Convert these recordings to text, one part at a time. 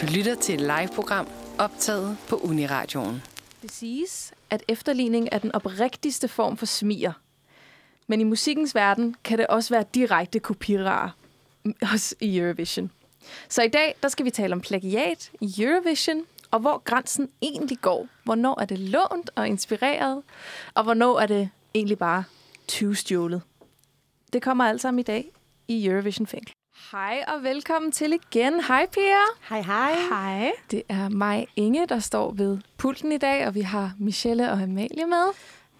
Du lytter til et live-program optaget på Uniradioen. Det siges, at efterligning er den oprigtigste form for smier. Men i musikkens verden kan det også være direkte kopirarer, også i Eurovision. Så i dag der skal vi tale om plagiat i Eurovision, og hvor grænsen egentlig går. Hvornår er det lånt og inspireret, og hvornår er det egentlig bare tyvstjålet. Det kommer alt sammen i dag i Eurovision Fan. Hej og velkommen til igen. Hej Pia. Hej, hej. Hej. Det er mig, Inge, der står ved pulten i dag, og vi har Michelle og Amalie med.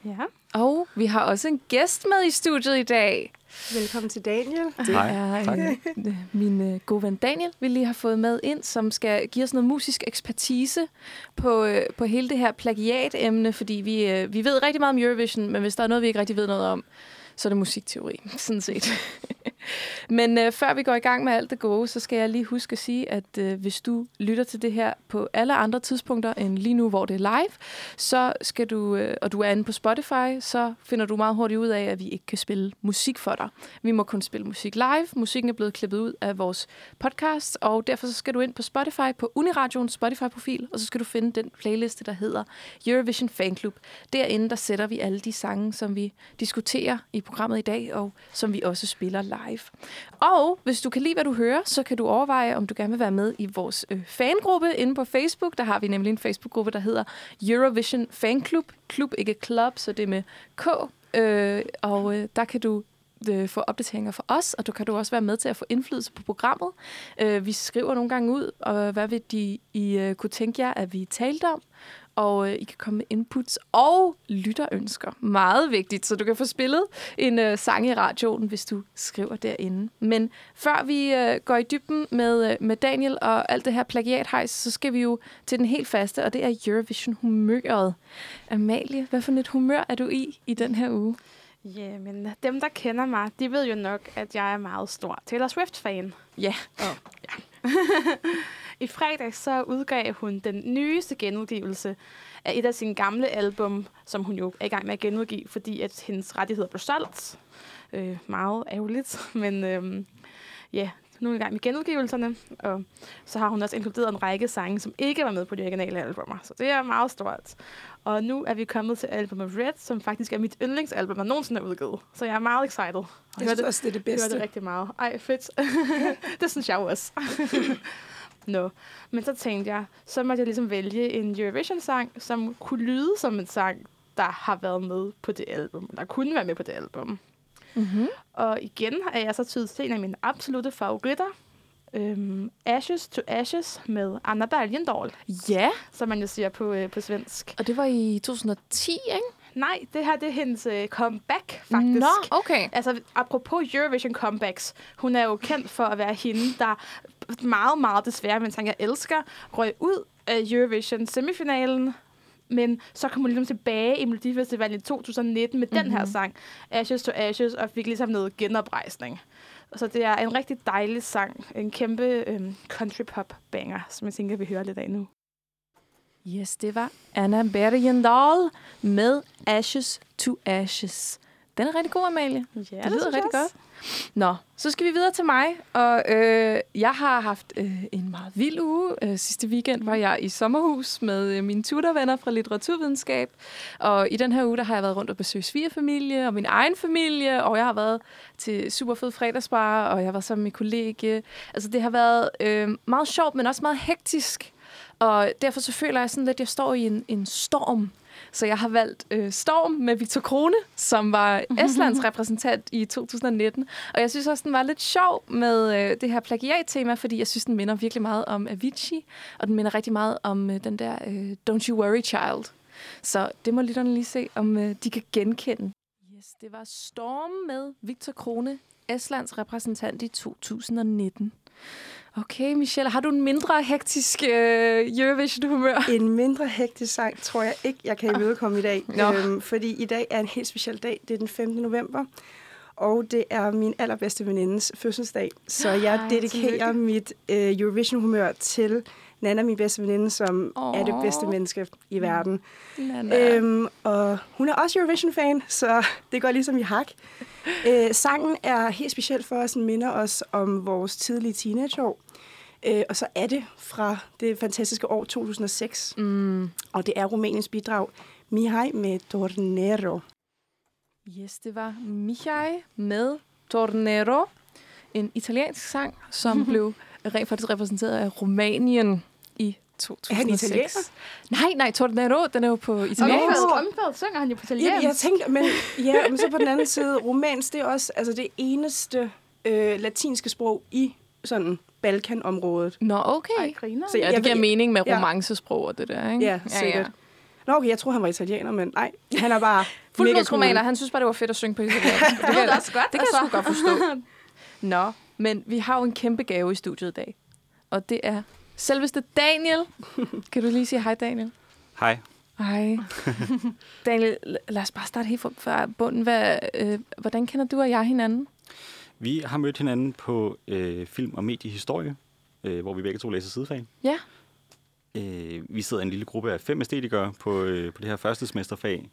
Ja. Og vi har også en gæst med i studiet i dag. Velkommen til Daniel. Det Hej, er tak. en, øh, min øh, gode ven Daniel, vi lige har fået med ind, som skal give os noget musisk ekspertise på, øh, på hele det her plagiat-emne, fordi vi, øh, vi ved rigtig meget om Eurovision, men hvis der er noget, vi ikke rigtig ved noget om, så er det musikteori, sådan set. Men øh, før vi går i gang med alt det gode, så skal jeg lige huske at sige, at øh, hvis du lytter til det her på alle andre tidspunkter end lige nu, hvor det er live, så skal du, øh, og du er inde på Spotify, så finder du meget hurtigt ud af, at vi ikke kan spille musik for dig. Vi må kun spille musik live. Musikken er blevet klippet ud af vores podcast, og derfor så skal du ind på Spotify, på Uniradions Spotify-profil, og så skal du finde den playliste, der hedder Eurovision Fan Club. Derinde, der sætter vi alle de sange, som vi diskuterer i programmet i dag, og som vi også spiller live. Og hvis du kan lide, hvad du hører, så kan du overveje, om du gerne vil være med i vores øh, fangruppe inde på Facebook. Der har vi nemlig en Facebook-gruppe, der hedder Eurovision Fan Club. Klub, ikke club, så det er med K. Øh, og øh, der kan du øh, få opdateringer fra os, og du kan du også være med til at få indflydelse på programmet. Øh, vi skriver nogle gange ud, og hvad vil de, I øh, kunne tænke jer, at vi talte om? Og øh, I kan komme med inputs og lytterønsker. Meget vigtigt, så du kan få spillet en øh, sang i radioen, hvis du skriver derinde. Men før vi øh, går i dybden med, øh, med Daniel og alt det her plagiathejs, så skal vi jo til den helt faste, og det er Eurovision-humøret. Amalie, hvad for et humør er du i i den her uge? Ja, men dem, der kender mig, de ved jo nok, at jeg er meget stor Taylor Swift-fan. Ja. I fredag så udgav hun den nyeste genudgivelse af et af sine gamle album, som hun jo er i gang med at genudgive, fordi at hendes rettigheder blev solgt. Øh, meget ærgerligt, men øh, ja, nu er hun i gang med genudgivelserne, og så har hun også inkluderet en række sange, som ikke var med på de originale albumer, så det er meget stort. Og nu er vi kommet til albumet Red, som faktisk er mit yndlingsalbum, der nogensinde er udgivet. Så jeg er meget excited. Jeg synes også, det er det Jeg bedste. det rigtig meget. Ej, fedt. det synes jeg også. Nå, men så tænkte jeg, så måtte jeg ligesom vælge en Eurovision-sang, som kunne lyde som en sang, der har været med på det album, eller kunne være med på det album. Mm-hmm. Og igen er jeg så tydet til en af mine absolute favoritter, øhm, Ashes to Ashes med Anna Bergendahl, Ja, som man jo siger på, øh, på svensk. og det var i 2010, ikke? Nej, det her det er hendes øh, comeback, faktisk. Nå, okay. Altså, apropos Eurovision comebacks, hun er jo kendt for at være hende, der meget, meget desværre, men sang jeg elsker, røg ud af Eurovision semifinalen, men så kom hun ligesom tilbage i Melodifestivalen i 2019 med mm-hmm. den her sang, Ashes to Ashes, og fik ligesom noget genoprejsning. Så det er en rigtig dejlig sang. En kæmpe øhm, country pop banger, som jeg tænker, vi hører lidt af nu. Yes, det var Anna Bergendahl med Ashes to Ashes. Den er rigtig god, Amalie. Ja, det lyder rigtig godt. Nå, så skal vi videre til mig. Og øh, jeg har haft øh, en meget vild uge. Øh, sidste weekend var jeg i sommerhus med øh, mine tutorvenner fra litteraturvidenskab. Og i den her uge, der har jeg været rundt og besøgt svigerfamilie og min egen familie. Og jeg har været til super fed fredagsbar, og jeg været sammen med min kollega. Altså, det har været øh, meget sjovt, men også meget hektisk. Og derfor så føler jeg sådan lidt, at jeg står i en, en storm. Så jeg har valgt øh, Storm med Victor Krone, som var Estlands repræsentant i 2019. Og jeg synes også, den var lidt sjov med øh, det her plagiat-tema, fordi jeg synes, den minder virkelig meget om Avicii, og den minder rigtig meget om øh, den der øh, Don't You Worry Child. Så det må lytterne lige se, om øh, de kan genkende. Yes, det var Storm med Victor Krone, Estlands repræsentant i 2019. Okay, Michelle, har du en mindre hektisk øh, Eurovision-humør? En mindre hektisk sang tror jeg ikke, jeg kan imødekomme i dag. Nå. Øhm, fordi i dag er en helt speciel dag. Det er den 15. november. Og det er min allerbedste venindes fødselsdag. Så jeg Ej, dedikerer tillykke. mit øh, Eurovision-humør til Nana, min bedste veninde, som Åh. er det bedste menneske i verden. Nana. Øhm, og hun er også Eurovision-fan, så det går ligesom i hak. Øh, sangen er helt speciel for os, den minder os om vores tidlige teenageår. Øh, og så er det fra det fantastiske år 2006. Mm. Og det er Rumæniens bidrag Mihai med Tornero. Yes, det var Mihai med Tornero. En italiensk sang, som blev rent faktisk repræsenteret af Rumænien i 2006. Er han italiener? Nej, nej, Tornero, den er jo på italiensk. Omkvædet, omkvædet synger han jo på Ja, italiensk. jeg tænkte, men, ja, men så på den anden side, romansk, det er også altså det eneste øh, latinske sprog i sådan Balkanområdet. Nå, okay. Ej, griner. Så Ja, jeg det giver ved- mening med ja. romancesprog og det der, ikke? Ja, sikkert. Nå, okay, jeg tror han var italiener, men nej, han er bare mega Fuldblodsromaner, cool. han synes bare, det var fedt at synge på italiensk. det kan, ved det også godt, det kan jeg sgu altså. godt forstå. Nå, men vi har jo en kæmpe gave i studiet i dag. Og det er selveste Daniel. Kan du lige sige hej, Daniel? Hej. Hej. Daniel, lad os bare starte helt fra- fra bunden. Hvad, øh, hvordan kender du og jeg hinanden? Vi har mødt hinanden på øh, film- og mediehistorie, øh, hvor vi begge to læser sidefag. Ja. Øh, vi sidder en lille gruppe af fem æstetikere på, øh, på det her første semesterfag.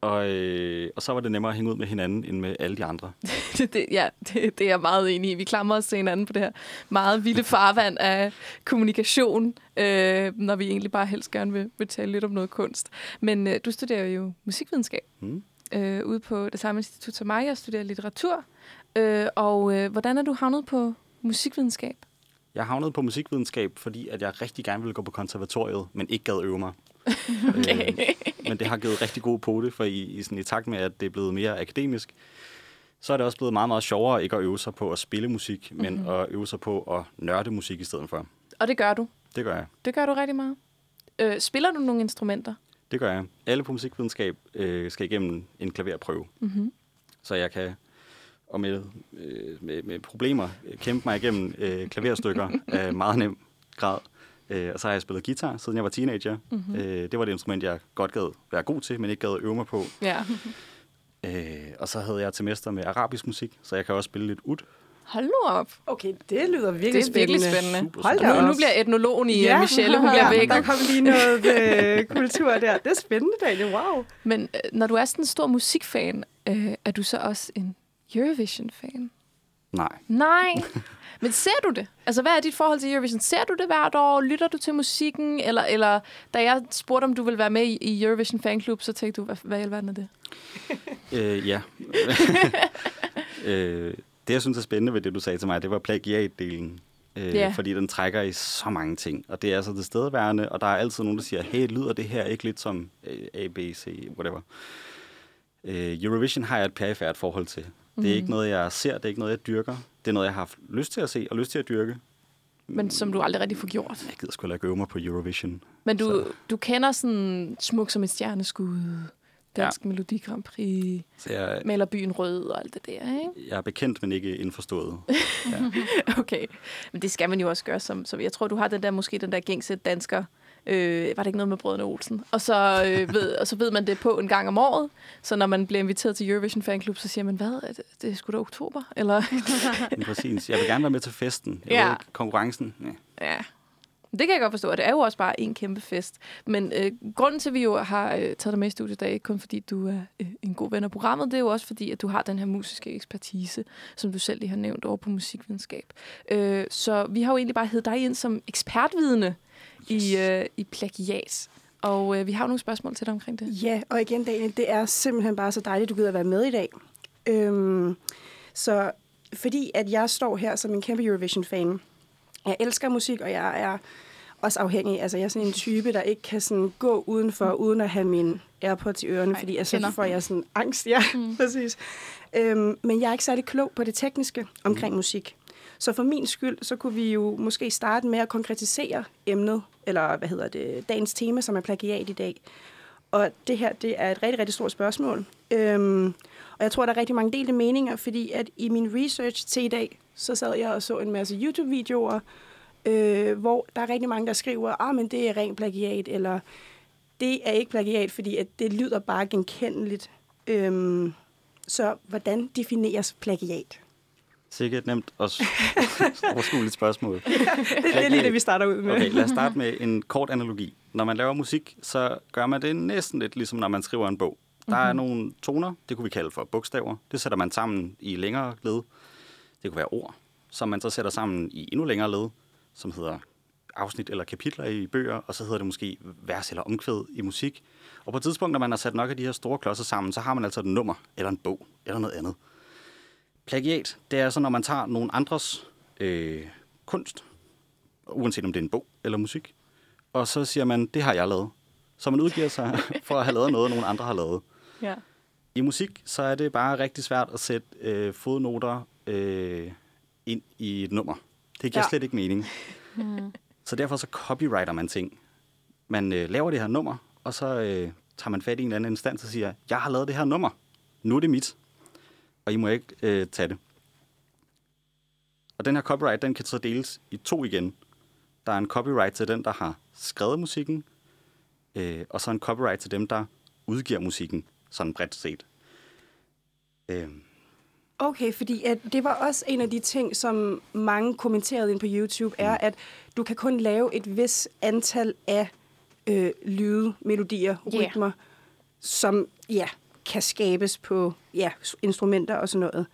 Og, øh, og så var det nemmere at hænge ud med hinanden, end med alle de andre. det, det, ja, det, det er jeg meget enig i. Vi klamrer os til hinanden på det her meget vilde farvand af kommunikation, øh, når vi egentlig bare helst gerne vil, vil tale lidt om noget kunst. Men øh, du studerer jo musikvidenskab Mm. Øh, ude på det samme institut som mig. Jeg studerer litteratur. Øh, og øh, hvordan er du havnet på musikvidenskab? Jeg havnede på musikvidenskab, fordi at jeg rigtig gerne ville gå på konservatoriet, men ikke gad øve mig. Okay. Øh, men det har givet rigtig god pote, for i, i, sådan, i takt med, at det er blevet mere akademisk, så er det også blevet meget, meget sjovere ikke at øve sig på at spille musik, men Mhm. at øve sig på at nørde musik i stedet for. Og det gør du. Det gør jeg. Det gør du rigtig meget. Øh, spiller du nogle instrumenter? Det gør jeg. Alle på musikvidenskab øh, skal igennem en klaverprøve. Mm-hmm. Så jeg kan og med, øh, med, med problemer øh, kæmpe mig igennem øh, klaverstykker af meget nem grad. Øh, og så har jeg spillet guitar, siden jeg var teenager. Mm-hmm. Øh, det var det instrument, jeg godt gad være god til, men ikke gad øve mig på. Ja. Øh, og så havde jeg til mester med arabisk musik, så jeg kan også spille lidt ud. Hold nu op. Okay, det lyder virkelig Det er virkelig spændende. Super Hold da spændende. Nu, nu bliver etnologen i Ja. ja. Michelle, hun bliver væk. Der kom lige noget øh, kultur der. Det er spændende, Daniel. Wow. Men øh, når du er sådan en stor musikfan, øh, er du så også en Eurovision-fan? Nej. Nej. Men ser du det? Altså, hvad er dit forhold til Eurovision? Ser du det hvert år? Lytter du til musikken? Eller, eller da jeg spurgte, om du ville være med i, i Eurovision Fanklub, så tænkte du, hvad, hvad i alverden er det? Øh, ja. øh, det, jeg synes er spændende ved det, du sagde til mig, det var plagiatdelen. Øh, Ja. Fordi den trækker i så mange ting. Og det er altså det stedværende, og der er altid nogen, der siger, hey, lyder det her ikke lidt som øh, A, B, C, whatever. Øh, Eurovision har jeg et perifært forhold til. Det er Mhm. ikke noget, jeg ser, det er ikke noget, jeg dyrker. Det er noget, jeg har haft lyst til at se og lyst til at dyrke. Men som du aldrig rigtig får gjort. Jeg gider sgu heller ikke øve mig på Eurovision. Men du, Så- du kender sådan Smuk som et stjerneskud, Dansk ja. Melodi Grand Prix, Så jeg, Maler byen rød og alt det der, ikke? jeg er bekendt, men ikke indforstået. Ja. Okay, men det skal man jo også gøre. Som, så jeg tror, du har den der, måske den der gængse dansker. Øh, var det ikke noget med Brødrene Olsen? Og så, øh, ved, og så ved man det på en gang om året. Så når man bliver inviteret til Eurovision Fanklub, så siger man, hvad? Det, det er sgu da oktober? Eller, præcis. Jeg vil gerne være med til festen. Jeg Ja. ved ikke, konkurrencen. Ja. ja. Det kan jeg godt forstå, og det er jo også bare en kæmpe fest. Men øh, grunden til, at vi jo har øh, taget dig med i studiet i dag, ikke kun fordi du er øh, en god ven af programmet, det er jo også fordi, at du har den her musiske ekspertise, som du selv lige har nævnt over på musikvidenskab. Øh, så vi har jo egentlig bare heddet dig ind som ekspertvidende yes. i, øh, i plagiat. Og øh, vi har jo nogle spørgsmål til dig omkring det. Ja, og igen, Daniel, det er simpelthen bare så dejligt, du gider at være med i dag. Øhm, så fordi at jeg står her som en kæmpe Eurovision-fan, jeg elsker musik, og jeg er også afhængig. Altså, jeg er sådan en type, der ikke kan sådan gå udenfor, uden at have min AirPods i ørerne, Ej, fordi altså, så får jeg sådan angst. Ja, mm. præcis. Øhm, men jeg er ikke særlig klog på det tekniske omkring musik. Så for min skyld, så kunne vi jo måske starte med at konkretisere emnet, eller hvad hedder det, dagens tema, som er plagiat i dag. Og det her, det er et rigtig, rigtig stort spørgsmål. Øhm, og jeg tror, der er rigtig mange delte meninger, fordi at i min research til i dag, så sad jeg og så en masse YouTube-videoer, øh, hvor der er rigtig mange, der skriver, ah, men det er ren plagiat, eller det er ikke plagiat, fordi at det lyder bare genkendeligt. Øhm, så hvordan defineres plagiat? Sikkert nemt og overskueligt spørgsmål. Det, det er lige det, vi starter ud med. Okay, lad os starte med en kort analogi. Når man laver musik, så gør man det næsten lidt ligesom når man skriver en bog. Der er nogle toner, det kunne vi kalde for bogstaver. Det sætter man sammen i længere led. Det kunne være ord, som man så sætter sammen i endnu længere led. Som hedder afsnit eller kapitler i bøger, og så hedder det måske vers eller omkvæd i musik. Og på et tidspunkt, når man har sat nok af de her store klodser sammen, så har man altså et nummer, eller en bog, eller noget andet. Plagiat, det er så, når man tager nogle andres øh, kunst, uanset om det er en bog eller musik, og så siger man, det har jeg lavet. Så man udgiver sig for at have lavet noget, nogen andre har lavet. Ja. I musik, så er det bare rigtig svært at sætte øh, fodnoter øh, ind i et nummer. Det giver Ja. slet ikke mening. Mm. Så derfor så copyrighter man ting. Man øh, laver det her nummer, og så øh, tager man fat i en eller anden instans og siger, jeg har lavet det her nummer. Nu er det mit. Og I må ikke øh, tage det. Og den her copyright, den kan så deles i to igen. Der er en copyright til den, der har skrevet musikken, øh, og så en copyright til dem, der udgiver musikken, sådan bredt set. Øh, Okay, fordi at det var også en af de ting, som mange kommenterede ind på YouTube, er, at du kan kun lave et vis antal af øh, lyde, melodier, Ja. rytmer, som ja, kan skabes på ja, instrumenter og sådan noget.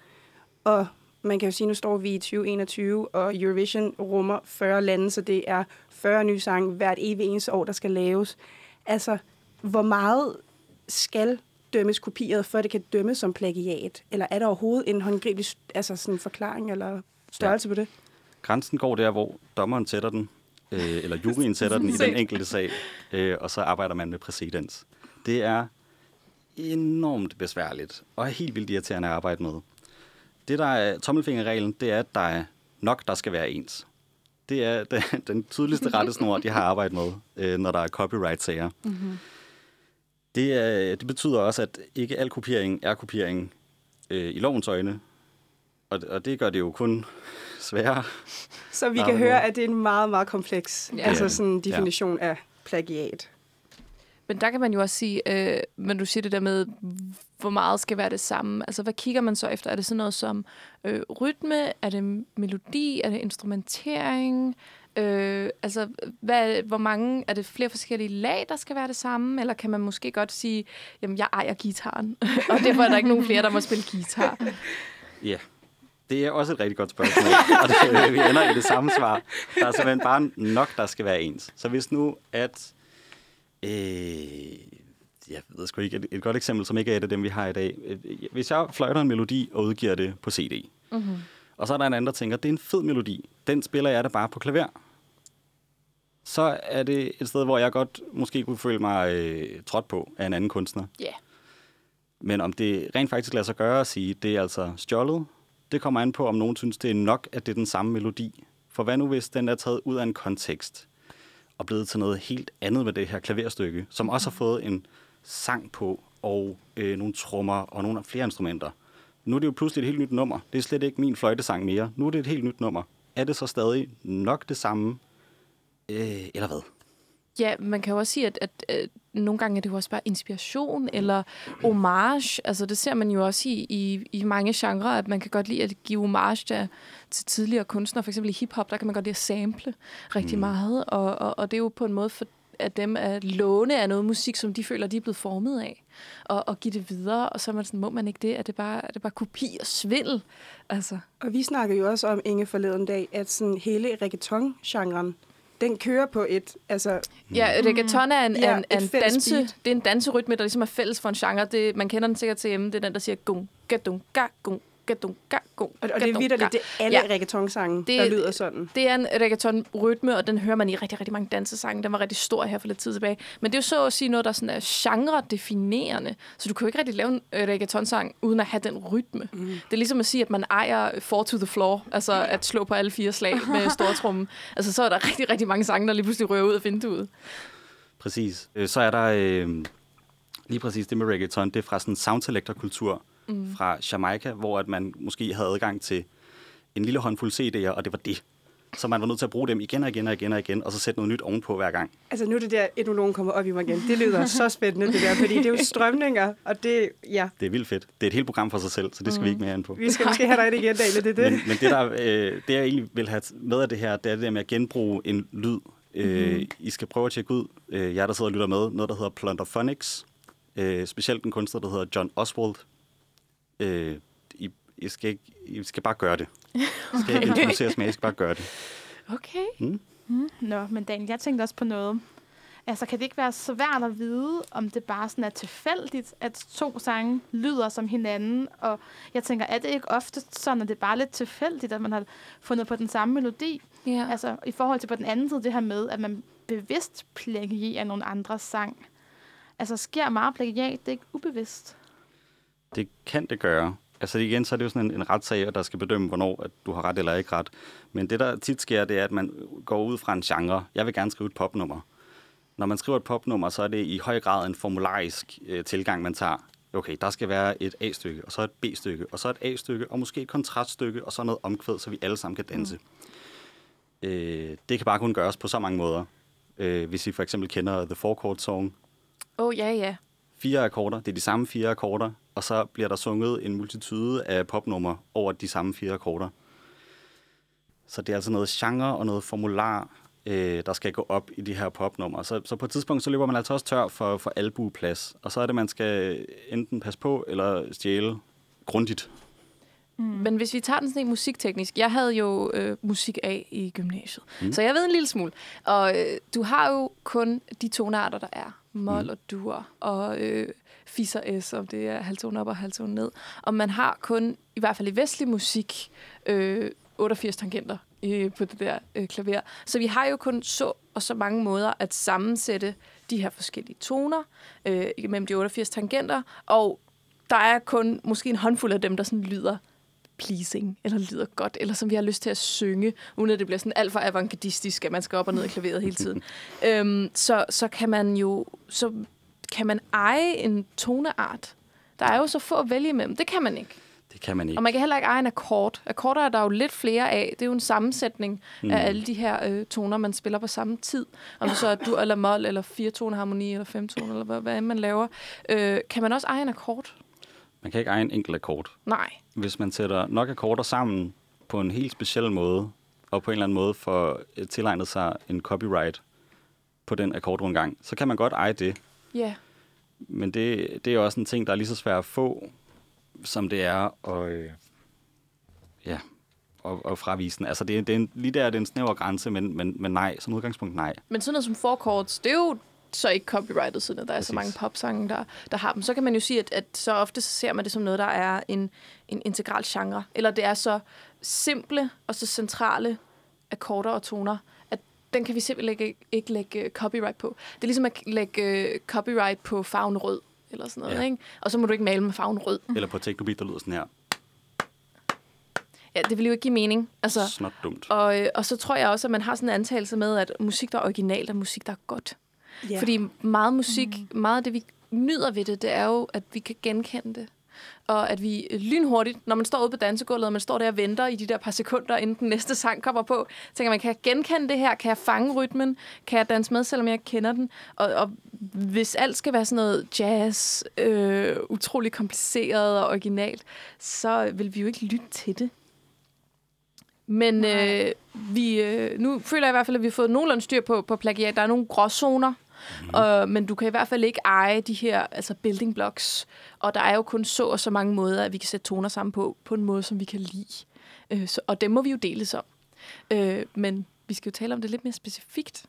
Og man kan jo sige, nu står vi i 2021, og Eurovision rummer 40 lande, så det er 40 nye sange hvert evig eneste år, der skal laves. Altså, hvor meget skal dømmes kopieret, før det kan dømmes som plagiat? Eller er der overhovedet en håndgribelig altså sådan forklaring eller størrelse ja. på det? grænsen går der, hvor dommeren sætter den, øh, eller juryen sætter den i den enkelte sag, øh, og så arbejder man med præcedens. Det er enormt besværligt, og helt vildt irriterende at arbejde med. Det, der er tommelfingerreglen, det er, at der er nok, der skal være ens. Det er den, den tydeligste rettesnor, de har arbejdet med, øh, når der er copyright-sager. Mm-hmm. Det, er, det betyder også, at ikke al kopiering er kopiering øh, i lovens øjne, og, og det gør det jo kun sværere Så vi kan høre, at det er en meget, meget kompleks Ja. altså sådan definition ja. af plagiat. Men der kan man jo også sige, øh, men du siger det der med, hvor meget skal være det samme. Altså, hvad kigger man så efter? Er det sådan noget som øh, rytme? Er det melodi? Er det instrumentering? Øh, altså, hvad, hvor mange, er det flere forskellige lag, der skal være det samme? Eller kan man måske godt sige, jamen, jeg ejer gitaren, og derfor er der ikke nogen flere, der må spille guitar? Ja, det er også et rigtig godt spørgsmål, og det, vi ender i det samme svar. Der er simpelthen bare nok, der skal være ens. Så hvis nu, at... Øh, jeg ved sgu ikke, et, et godt eksempel, som ikke er et af dem, vi har i dag. Øh, Hvis jeg fløjter en melodi og udgiver det på CD, Mm-hmm. og så er der en anden, der tænker, det er en fed melodi, den spiller jeg da bare på klaver. Så er det et sted, hvor jeg godt måske kunne føle mig øh, trådt på af en anden kunstner. Ja. Men om det rent faktisk lader sig gøre at sige, det er altså stjålet, det kommer an på, om nogen synes, det er nok, at det er den samme melodi. For hvad nu, hvis den er taget ud af en kontekst og blevet til noget helt andet med det her klaverstykke, som også har fået en sang på og øh, nogle trommer og nogle flere instrumenter. Nu er det jo pludselig et helt nyt nummer. Det er slet ikke min fløjtesang mere. Nu er det et helt nyt nummer. Er det så stadig nok det samme? Øh, eller hvad? Ja, man kan jo også sige, at, at, at nogle gange er det jo også bare inspiration eller homage. Altså det ser man jo også i, i, i mange genrer, at man kan godt lide at give homage til, til tidligere kunstnere. For eksempel i hiphop, der kan man godt lide at sample rigtig Mm. meget. Og, og, og det er jo på en måde for at dem at låne af noget musik, som de føler, de er blevet formet af, og, og give det videre. Og så er man sådan, må man ikke det? Er det bare, er det bare kopi og svindel? Altså, Og vi snakker jo også om, Inge, forleden dag, at sådan hele reggaeton-genren, den kører på et, altså, Ja, reggaeton er en, Ja, en, en fælles danse, beat. det er en danserytme, der ligesom er fælles for en genre. Det, man kender den sikkert til hjemme. Det er den, der siger gung, gadung, ga, gung, gadung, ga, gung, og, og det er vidderligt, det er alle Ja. reggaeton-sange, Det- der lyder sådan. Det er en reggaeton-rytme, og den hører man i rigtig, rigtig mange dansesange. Den var rigtig stor her for lidt tid tilbage. Men det er jo så at sige noget, der sådan er genre-definerende. Så du kan jo ikke rigtig lave en øh, reggaeton-sang, uden at have den rytme. Mm. Det er ligesom at sige, at man ejer Four to the Floor, altså at slå på alle fire slag med stortrummen. Altså så er der rigtig, rigtig mange sange, der lige pludselig rører ud af vinduet. Præcis. Øh, Så er der øh, lige præcis det med reggaeton. Det er fra sådan en sound selector-kultur mm. fra Jamaica, hvor at man måske havde adgang til en lille håndfuld CD'er, og det var det. Så man var nødt til at bruge dem igen og igen og igen og igen, og så sætte noget nyt ovenpå hver gang. Altså nu er det der, etnologen kommer op i mig igen. Det lyder så spændende, det der, fordi det er jo strømninger, og det, ja, Det er vildt fedt. Det er et helt program for sig selv, så det skal mm. vi ikke mere ind på. vi skal måske have dig ind igen, Daniel, det er det. Men, men det, der, øh, det, jeg egentlig vil have med af det her, det er det der med at genbruge en lyd. Øh, Mhm. I skal prøve at tjekke ud, øh, jer der sidder og lytter med, noget der hedder Plunderphonics. Øh, specielt en kunstner, der hedder John Oswald. Øh, I, I, skal ikke, I skal bare gøre det. I skal ikke introduceres med, I skal bare gøre det. Okay. Mm. Mm. Nå, men Daniel, jeg tænkte også på noget. Altså, kan det ikke være svært at vide, om det bare sådan er tilfældigt, at to sange lyder som hinanden? Og jeg tænker, er det ikke ofte sådan, at det er bare lidt tilfældigt, at man har fundet på den samme melodi? Ja. Altså, i forhold til på den anden side, det her med, at man bevidst plagierer nogle andres sang. Altså, sker meget plagiat, det er ikke ubevidst. Det kan det gøre. Altså igen, så er det jo sådan en, en retssag, der skal bedømme, hvornår at du har ret eller ikke ret. Men det, der tit sker, det er, at man går ud fra en genre. Jeg vil gerne skrive et popnummer. Når man skriver et popnummer, så er det i høj grad en formularisk øh, tilgang, man tager. Okay, der skal være et A-stykke, og så et B-stykke, og så et A-stykke, og måske et kontraststykke, og så noget omkvæd, så vi alle sammen kan danse. Mm. Øh, det kan bare kun gøres på så mange måder. Øh, hvis I for eksempel kender The Four Chord Song, Åh, oh, ja, ja. fire akkorder. Det er de samme fire akkorder, og så bliver der sunget en multitude af popnumre over de samme fire akkorder. Så det er altså noget genre og noget formular, øh, der skal gå op i de her popnumre. Så, så på et tidspunkt, så løber man altså også tør for, for albueplads. Og så er det, man skal enten passe på eller stjæle grundigt. Mm. Men hvis vi tager den sådan helt musikteknisk. Jeg havde jo øh, musik af i gymnasiet, mm. så jeg ved en lille smule. Og øh, du har jo kun de tonarter, der er. Mol mm. og dur og øh, fis og s, om det er halvtone op og halvtone ned. Og man har kun, i hvert fald i vestlig musik, øh, 88 tangenter øh, på det der øh, klaver. Så vi har jo kun så og så mange måder at sammensætte de her forskellige toner øh, mellem de 88 tangenter, og der er kun måske en håndfuld af dem, der sådan lyder pleasing, eller lyder godt, eller som vi har lyst til at synge, uden at det bliver sådan alt for avantgardistisk, at man skal op og ned i klaveret hele tiden. øhm, så, så kan man jo så kan man eje en toneart. Der er jo så få at vælge imellem. Det kan man ikke. Det kan man ikke. Og man kan heller ikke eje en akkord. Akkorder er der jo lidt flere af. Det er jo en sammensætning mm. af alle de her øh, toner, man spiller på samme tid. Om det så er dur eller mol, eller fire harmoni, eller fem toner, eller hvad, hvad man laver. Øh, kan man også eje en akkord? Man kan ikke eje en enkelt akkord. Nej. Hvis man sætter nok akkorder sammen på en helt speciel måde, og på en eller anden måde får øh, tilegnet sig en copyright på den akkordrundgang, så kan man godt eje det. Ja. Yeah. Men det, det er også en ting, der er lige så svært at få, som det er at, øh, ja, at, at fravise den. Altså, det, er, det er en, lige der er det en snæver grænse, men, men, men nej, som udgangspunkt nej. Men sådan noget som four chords, det er jo så ikke copyrightet, siden der Præcis. er så mange popsange, der, der har dem. Så kan man jo sige, at, at så ofte så ser man det som noget, der er en, en integral genre. Eller det er så simple og så centrale akkorder og toner, den kan vi simpelthen ikke, ikke lægge copyright på. Det er ligesom at lægge copyright på farven rød, eller sådan noget, ja. ikke? Og så må du ikke male med farven rød. Eller på teknobit, der lyder sådan her. Ja, det vil jo ikke give mening. Altså, Snot dumt. Og, og så tror jeg også, at man har sådan en antagelse med, at musik, der er originalt, er musik, der er godt. Yeah. Fordi meget musik, mm. meget af det, vi nyder ved det, det er jo, at vi kan genkende det. Og at vi lynhurtigt, når man står ude på dansegulvet, og man står der og venter i de der par sekunder, inden den næste sang kommer på, tænker man, kan jeg genkende det her? Kan jeg fange rytmen? Kan jeg danse med, selvom jeg kender den? Og, og hvis alt skal være sådan noget jazz, øh, utrolig kompliceret og originalt, så vil vi jo ikke lytte til det. Men øh, vi, øh, nu føler jeg i hvert fald, at vi har fået nogenlunde styr på, på plagiat. Der er nogle gråzoner, Mm. Og, men du kan i hvert fald ikke eje de her altså building blocks. Og der er jo kun så og så mange måder, at vi kan sætte toner sammen på, på en måde, som vi kan lide. Øh, så, og dem må vi jo deles om. Øh, men vi skal jo tale om det lidt mere specifikt.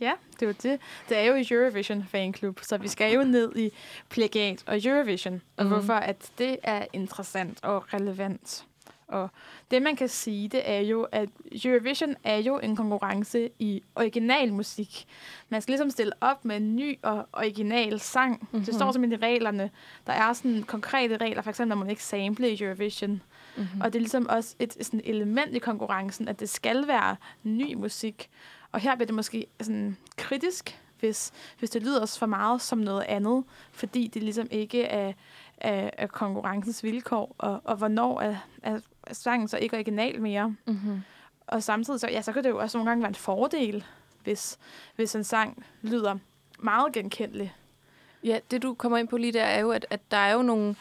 Ja, det er jo det. Det er jo Eurovision Fanklub, så vi skal jo ned i plagiat og Eurovision, og mm. hvorfor at det er interessant og relevant. Og det, man kan sige, det er jo, at Eurovision er jo en konkurrence i original musik. Man skal ligesom stille op med en ny og original sang. Mm-hmm. Det står simpelthen i reglerne. Der er sådan konkrete regler, for eksempel når man ikke sample i Eurovision. Mm-hmm. Og det er ligesom også et sådan element i konkurrencen, at det skal være ny musik. Og her bliver det måske sådan kritisk, hvis, hvis det lyder for meget som noget andet, fordi det ligesom ikke er, er, er konkurrencens vilkår, og, og hvornår er, er sangen så ikke original mere. Mm-hmm. Og samtidig så, ja, så kan det jo også nogle gange være en fordel, hvis, hvis en sang lyder meget genkendelig. Ja, det du kommer ind på lige der er jo, at, at der er jo nogle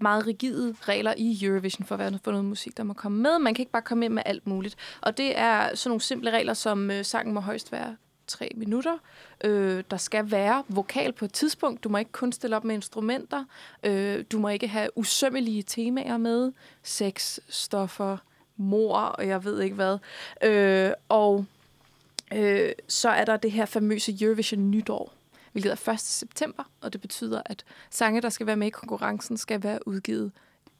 meget rigide regler i Eurovision for, hvad for noget musik, der må komme med. Man kan ikke bare komme ind med alt muligt. Og det er sådan nogle simple regler, som øh, sangen må højst være tre minutter. Øh, der skal være vokal på et tidspunkt. Du må ikke kun stille op med instrumenter. Øh, du må ikke have usømmelige temaer med. Sex, stoffer, mor, og jeg ved ikke hvad. Øh, og øh, så er der det her famøse Eurovision nytår, hvilket er 1. september, og det betyder, at sange, der skal være med i konkurrencen, skal være udgivet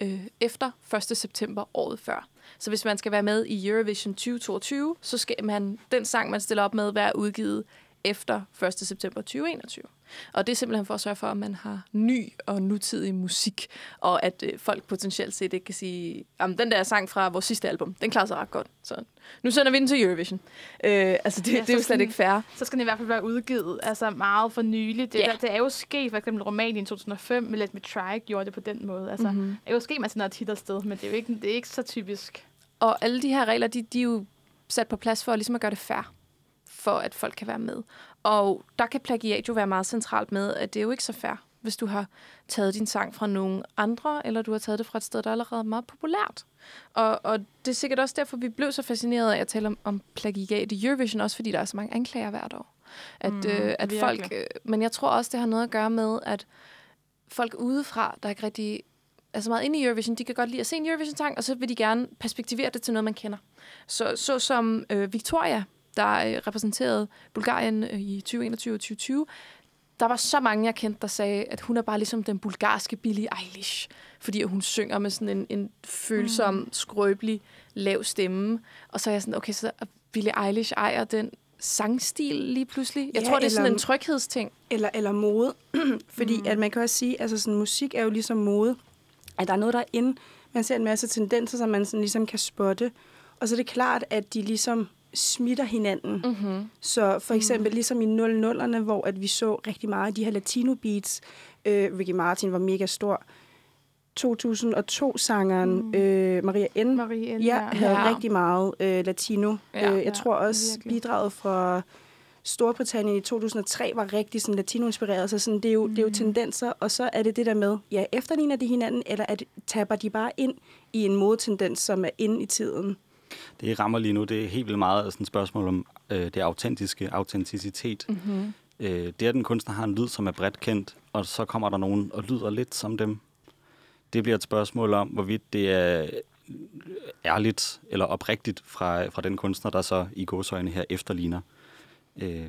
øh, efter 1. september året før. Så hvis man skal være med i Eurovision 2022, så skal man, den sang, man stiller op med, være udgivet efter 1. september 2021. Og det er simpelthen for at sørge for, at man har ny og nutidig musik, og at øh, folk potentielt set ikke kan sige, at den der sang fra vores sidste album, den klarer sig ret godt. Så nu sender vi den til Eurovision. Øh, altså, det, Ja, det er jo slet ikke fair. Så skal den i hvert fald være udgivet altså meget for nylig. Det, yeah. det er jo sket, for eksempel Rumænien i 2005, med Let Me Try gjorde det på den måde. Altså, Mhm. mm-hmm. Det er jo sket, man sender et hit afsted, men det er jo ikke, det er ikke så typisk. Og alle de her regler, de, de er jo sat på plads for ligesom at gøre det fair, for at folk kan være med. Og der kan plagiat jo være meget centralt med, at det er jo ikke så fair, hvis du har taget din sang fra nogen andre, eller du har taget det fra et sted, der er allerede meget populært. Og, og det er sikkert også derfor, vi blev så fascineret af at tale om, om plagiat i Eurovision, også fordi der er så mange anklager hvert år. At, Mm, øh, at virkelig. folk, øh, men jeg tror også, det har noget at gøre med, at folk udefra, der ikke rigtig er så meget inde i Eurovision, de kan godt lide at se en Eurovision-sang, og så vil de gerne perspektivere det til noget, man kender. Så, så som øh, Victoria, der øh, repræsenterede Bulgarien øh, i 2021 og 2020, der var så mange, jeg kendte, der sagde, at hun er bare ligesom den bulgarske Billie Eilish, fordi hun synger med sådan en, en følsom, mm. skrøbelig, lav stemme. Og så er jeg sådan, okay, så Billie Eilish ejer den sangstil lige pludselig. Jeg Ja, tror, det er sådan eller- en tryghedsting. Eller, eller mode. Fordi mm. at man kan også sige, altså sådan, musik er jo ligesom mode. At der er noget, der er inde. Man ser en masse tendenser, som man sådan ligesom kan spotte. Og så er det klart, at de ligesom smitter hinanden. Mm-hmm. Så for eksempel mm. ligesom i 00'erne, hvor at vi så rigtig meget af de her latino beats. Øh, Ricky Martin var mega stor. 2002-sangeren mm. øh, Maria N. Marie N. Ja, havde Ja. rigtig meget øh, latino. Ja, øh, jeg ja, tror også, virkelig. bidraget fra Storbritannien i 2003 var rigtig sådan latino-inspireret. Så sådan, det, er jo, mm. det er jo tendenser, og så er det det der med, ja, efterligner de hinanden, eller at tapper de bare ind i en modetendens, som er inde i tiden? Det rammer lige nu, det er helt vildt meget sådan et spørgsmål om øh, det autentiske, autenticitet. Mm-hmm. Øh, det er, at den kunstner har en lyd, som er bredt kendt, og så kommer der nogen og lyder lidt som dem. Det bliver et spørgsmål om, hvorvidt det er ærligt eller oprigtigt fra, fra den kunstner, der så i godsøjne her efterligner. Øh,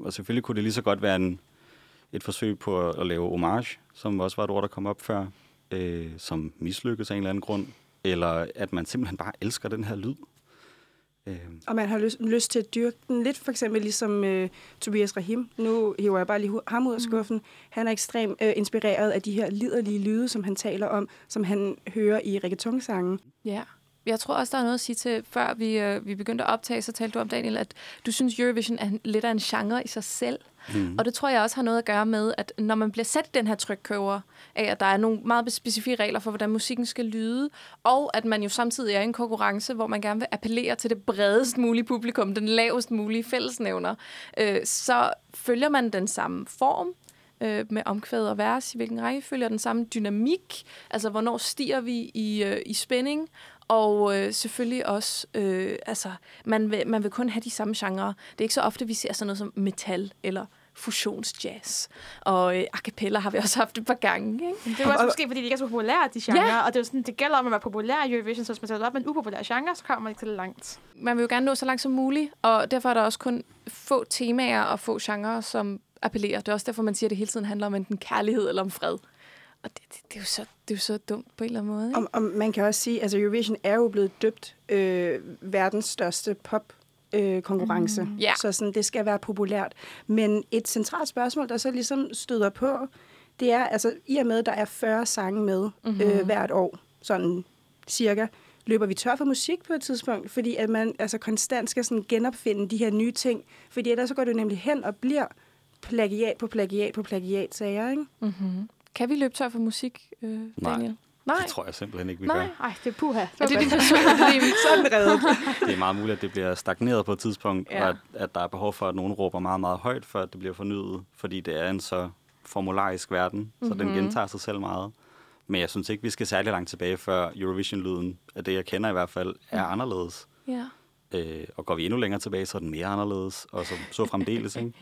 og selvfølgelig kunne det lige så godt være en, et forsøg på at, at lave homage, som også var et ord, der kom op før, øh, som mislykkes af en eller anden grund, eller at man simpelthen bare elsker den her lyd. Øh, Og man har lyst, lyst til at dyrke den lidt, for eksempel ligesom øh, Tobias Rahim. Nu hiver jeg bare lige ham ud af skuffen. Han er ekstremt øh, inspireret af de her liderlige lyde, som han taler om, som han hører i reggaeton-sangen. Ja. Jeg tror også, der er noget at sige til, før vi, øh, vi begyndte at optage, så talte du om, Daniel, at du synes, Eurovision er lidt af en genre i sig selv mm. Og det tror jeg også har noget at gøre med, at når man bliver sat i den her trykkøver, af at der er nogle meget specifikke regler for, hvordan musikken skal lyde, og at man jo samtidig er i en konkurrence, hvor man gerne vil appellere til det bredest mulige publikum, den lavest mulige fællesnævner, øh, så følger man den samme form, øh, med omkvæd og vers, i hvilken rækkefølge, og den samme dynamik, altså hvornår stiger vi i, øh, i spænding, og øh, selvfølgelig også, øh, altså, man vil, man vil kun have de samme genrer. Det er ikke så ofte, vi ser sådan noget som metal eller fusionsjazz. Og øh, a cappella har vi også haft et par gange. Ikke? Det er jo også Og- måske, fordi de ikke er så populære, de genre. Ja. Og det, er jo sådan, det gælder om at være populær i Eurovision, så hvis man sætter op med en upopulær genre, så kommer man ikke til det langt. Man vil jo gerne nå så langt som muligt, og derfor er der også kun få temaer og få genrer, som appellerer. Det er også derfor, man siger, at det hele tiden handler om enten kærlighed eller om fred. Og det, det, det, er, jo så, det er jo så dumt på en eller anden måde. Ikke? Og, og man kan også sige, at altså Eurovision er jo blevet døbt øh, verdens største pop øh, konkurrence. Mm, ja. Så sådan, det skal være populært. Men et centralt spørgsmål, der så ligesom støder på, det er, altså i og med, at der er 40 sange med mm-hmm. øh, hvert år, sådan cirka, løber vi tør for musik på et tidspunkt, fordi at man altså konstant skal sådan genopfinde de her nye ting, fordi ellers så går det jo nemlig hen og bliver plagiat på plagiat på plagiat, sagde jeg, ikke? Mm-hmm. Kan vi løbe tør for musik, øh, Daniel? Nej. Det tror jeg simpelthen ikke, vi Nej. gør. Ej, det er puha. Er det din personlige Sådan reddet. Det er meget muligt, at det bliver stagneret på et tidspunkt, Ja. og at, at der er behov for, at nogen råber meget, meget højt, for at det bliver fornyet, fordi det er en så formularisk verden, mm-hmm. så den Mhm. gentager sig selv meget. Men jeg synes ikke, vi skal særlig langt tilbage, før Eurovision-lyden, af det jeg kender i hvert fald, er anderledes. Ja. Øh, og går vi endnu længere tilbage, så er den mere anderledes, og så, så fremdeles, ikke?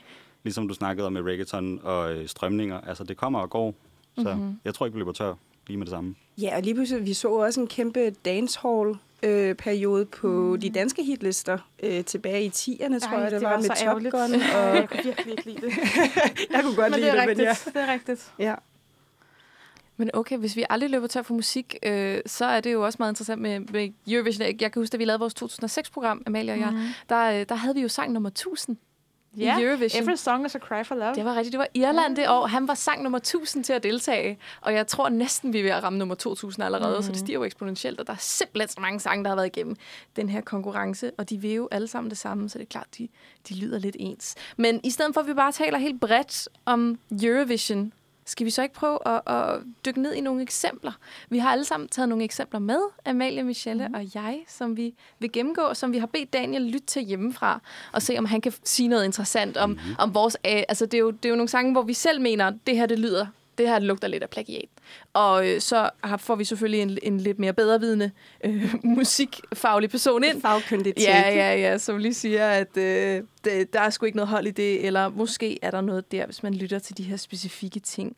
Ligesom du snakkede om med reggaeton og øh, strømninger. Altså, det kommer og går, så Mhm. mm-hmm. jeg tror ikke, vi løber tør lige med det samme. Ja, og lige pludselig, vi så også en kæmpe dancehall øh, periode på de danske hitlister øh, tilbage i 10'erne, tror jeg, det, det var, med så Top ærgerligt. Gun. Og jeg kunne virkelig ikke lide det. jeg kunne godt men lide det er det, men rigtigt. ja. Det er rigtigt. ja. Men okay, hvis vi aldrig løber tør for musik, øh, så er det jo også meget interessant med, med Eurovision. Jeg kan huske, da vi lavede vores 2006-program, Amalie og jeg, Mhm. der, øh, der havde vi jo sang nummer 1000 Ja, i Eurovision. Every song is a cry for love. Det var rigtigt. Det var Irland det år. Han var sang nummer 1000 til at deltage. Og jeg tror næsten, vi er ved at ramme nummer 2000 allerede. Mm. Så det stiger jo eksponentielt. Og der er simpelthen så mange sange, der har været igennem den her konkurrence. Og de vil jo alle sammen det samme. Så det er klart, de, de lyder lidt ens. Men i stedet for, at vi bare taler helt bredt om Eurovision, skal vi så ikke prøve at, at dykke ned i nogle eksempler? Vi har alle sammen taget nogle eksempler med, Amalie, Michelle mm. og jeg, som vi vil gennemgå, og som vi har bedt Daniel lytte til hjemmefra, og se, om han kan sige noget interessant om, mm. om vores... øh, Altså, det er, jo, det er jo nogle sange, hvor vi selv mener, det her, det lyder det her lugter lidt af plagiat. Og øh, så har, får vi selvfølgelig en, en lidt mere bedrevidende øh, musikfaglig person ind. Fagkyndigt Ja, ja, ja, som lige siger, at øh, det, der er sgu ikke noget hold i det, eller måske er der noget der, hvis man lytter til de her specifikke ting.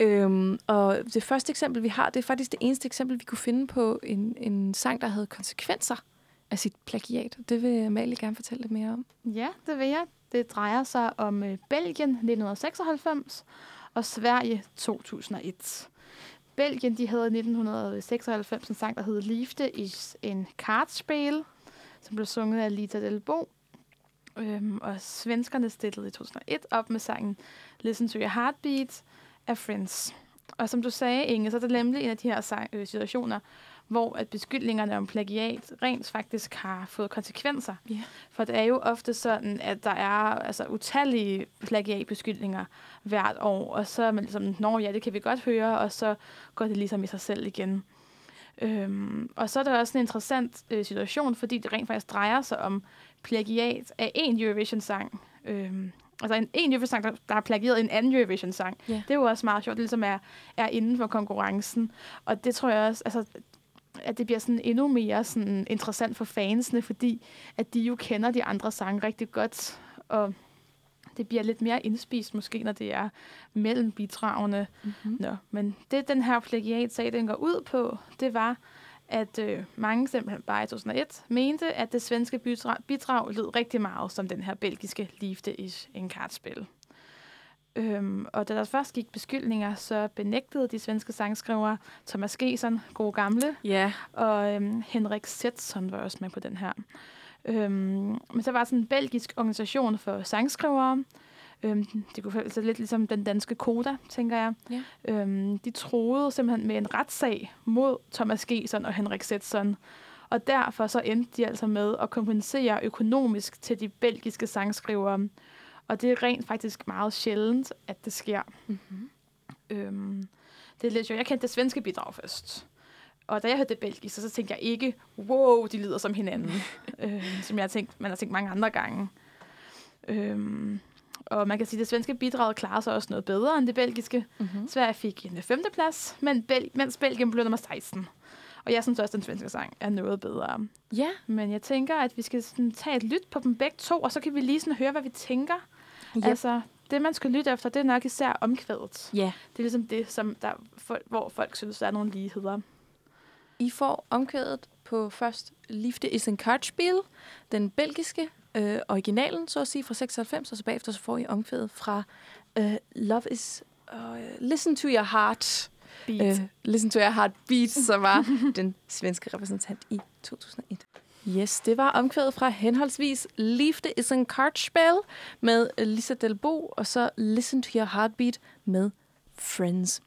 Øhm, og det første eksempel, vi har, det er faktisk det eneste eksempel, vi kunne finde på en, en sang, der havde konsekvenser af sit plagiat. Det vil Amalie gerne fortælle lidt mere om. Ja, det vil jeg. Det drejer sig om øh, Belgien 1996 og Sverige 2001. Belgien de havde i 1996 en sang, der hed Liefde is en Kartspil, som blev sunget af Lita Delbo. Øhm, og svenskerne stillede i 2001 op med sangen Listen to your heartbeat af Friends. Og som du sagde, Inge, så er det nemlig en af de her øh, situationer, hvor at beskyldningerne om plagiat rent faktisk har fået konsekvenser. Ja. For det er jo ofte sådan, at der er altså, utallige plagiatbeskyldninger hvert år, og så er man ligesom, nå ja, det kan vi godt høre, og så går det ligesom i sig selv igen. Øhm, og så er der også en interessant øh, situation, fordi det rent faktisk drejer sig om plagiat af en Eurovision-sang. Øhm, altså en, en Eurovision-sang, der, der har plagieret en anden Eurovision-sang. Ja. Det er jo også meget sjovt, det ligesom er, er inden for konkurrencen. Og det tror jeg også, altså, at det bliver sådan endnu mere sådan interessant for fansene, fordi at de jo kender de andre sange rigtig godt, og det bliver lidt mere indspist måske, når det er mellem bidragene. Mm-hmm. Nå, men det, den her plagiatsag, den går ud på, det var, at øh, mange simpelthen bare i 2001 mente, at det svenske bidrag, bidrag lød rigtig meget som den her belgiske Liefde is en kartspil. Øhm, og da der først gik beskyldninger, så benægtede de svenske sangskrivere Thomas Gesson, gode gamle, Ja. og øhm, Henrik Setson var også med på den her. Øhm, men så var sådan en belgisk organisation for sangskrivere. Øhm, det kunne altså lidt ligesom den danske Koda, tænker jeg. Ja. Øhm, de troede simpelthen med en retssag mod Thomas Gesson og Henrik Setson. Og derfor så endte de altså med at kompensere økonomisk til de belgiske sangskrivere. Og det er rent faktisk meget sjældent, at det sker. Mm-hmm. Øhm, det er lidt sjovt. Jeg kendte det svenske bidrag først. Og da jeg hørte det belgiske, så, så tænkte jeg ikke, wow, de lyder som hinanden. øh, som jeg har tænkt, man har tænkt mange andre gange. Øhm, og man kan sige, at det svenske bidrag klarer sig også noget bedre end det belgiske. Mm-hmm. Sverige fik en femteplads, men Bel- mens Belgien blev nummer 16. Og jeg synes også, at den svenske sang er noget bedre. Ja. Men jeg tænker, at vi skal sådan tage et lyt på dem begge to, og så kan vi lige sådan høre, hvad vi tænker. Ja. Altså, det man skal lytte efter, det er nok især omkvædet. Ja. Det er ligesom det, som der, for, hvor folk synes, der er nogle ligheder. I får omkvædet på først Liefde is en Kartspil, den belgiske øh, originalen, så at sige, fra 96, og så bagefter så får I omkvædet fra øh, Love is... Uh, listen to your heart. Beat. Øh, listen to your heart beat, som var den svenske repræsentant i 2001. Yes, det var omkvædet fra henholdsvis Liefde is en Kartspil med Lisa Delbo, og så Listen to your heartbeat med Friends.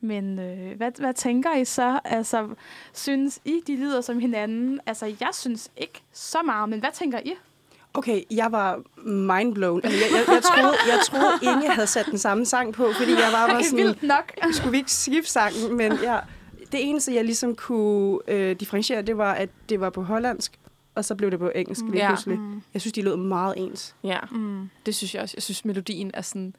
Men øh, hvad, hvad tænker I så? Altså, synes I, de lyder som hinanden? Altså, jeg synes ikke så meget, men hvad tænker I? Okay, jeg var mindblown. Altså, jeg, jeg, jeg, troede, jeg troede, Inge havde sat den samme sang på, fordi jeg var Okay, sådan, vildt nok. skulle vi ikke skifte sangen? Men ja, det eneste, jeg ligesom kunne øh, differentiere, det var, at det var på hollandsk, og så blev det på engelsk lige Ja. pludselig. Mm. Jeg synes, de lød meget ens. Ja. Mm. Det synes jeg også. Jeg synes, melodien er sådan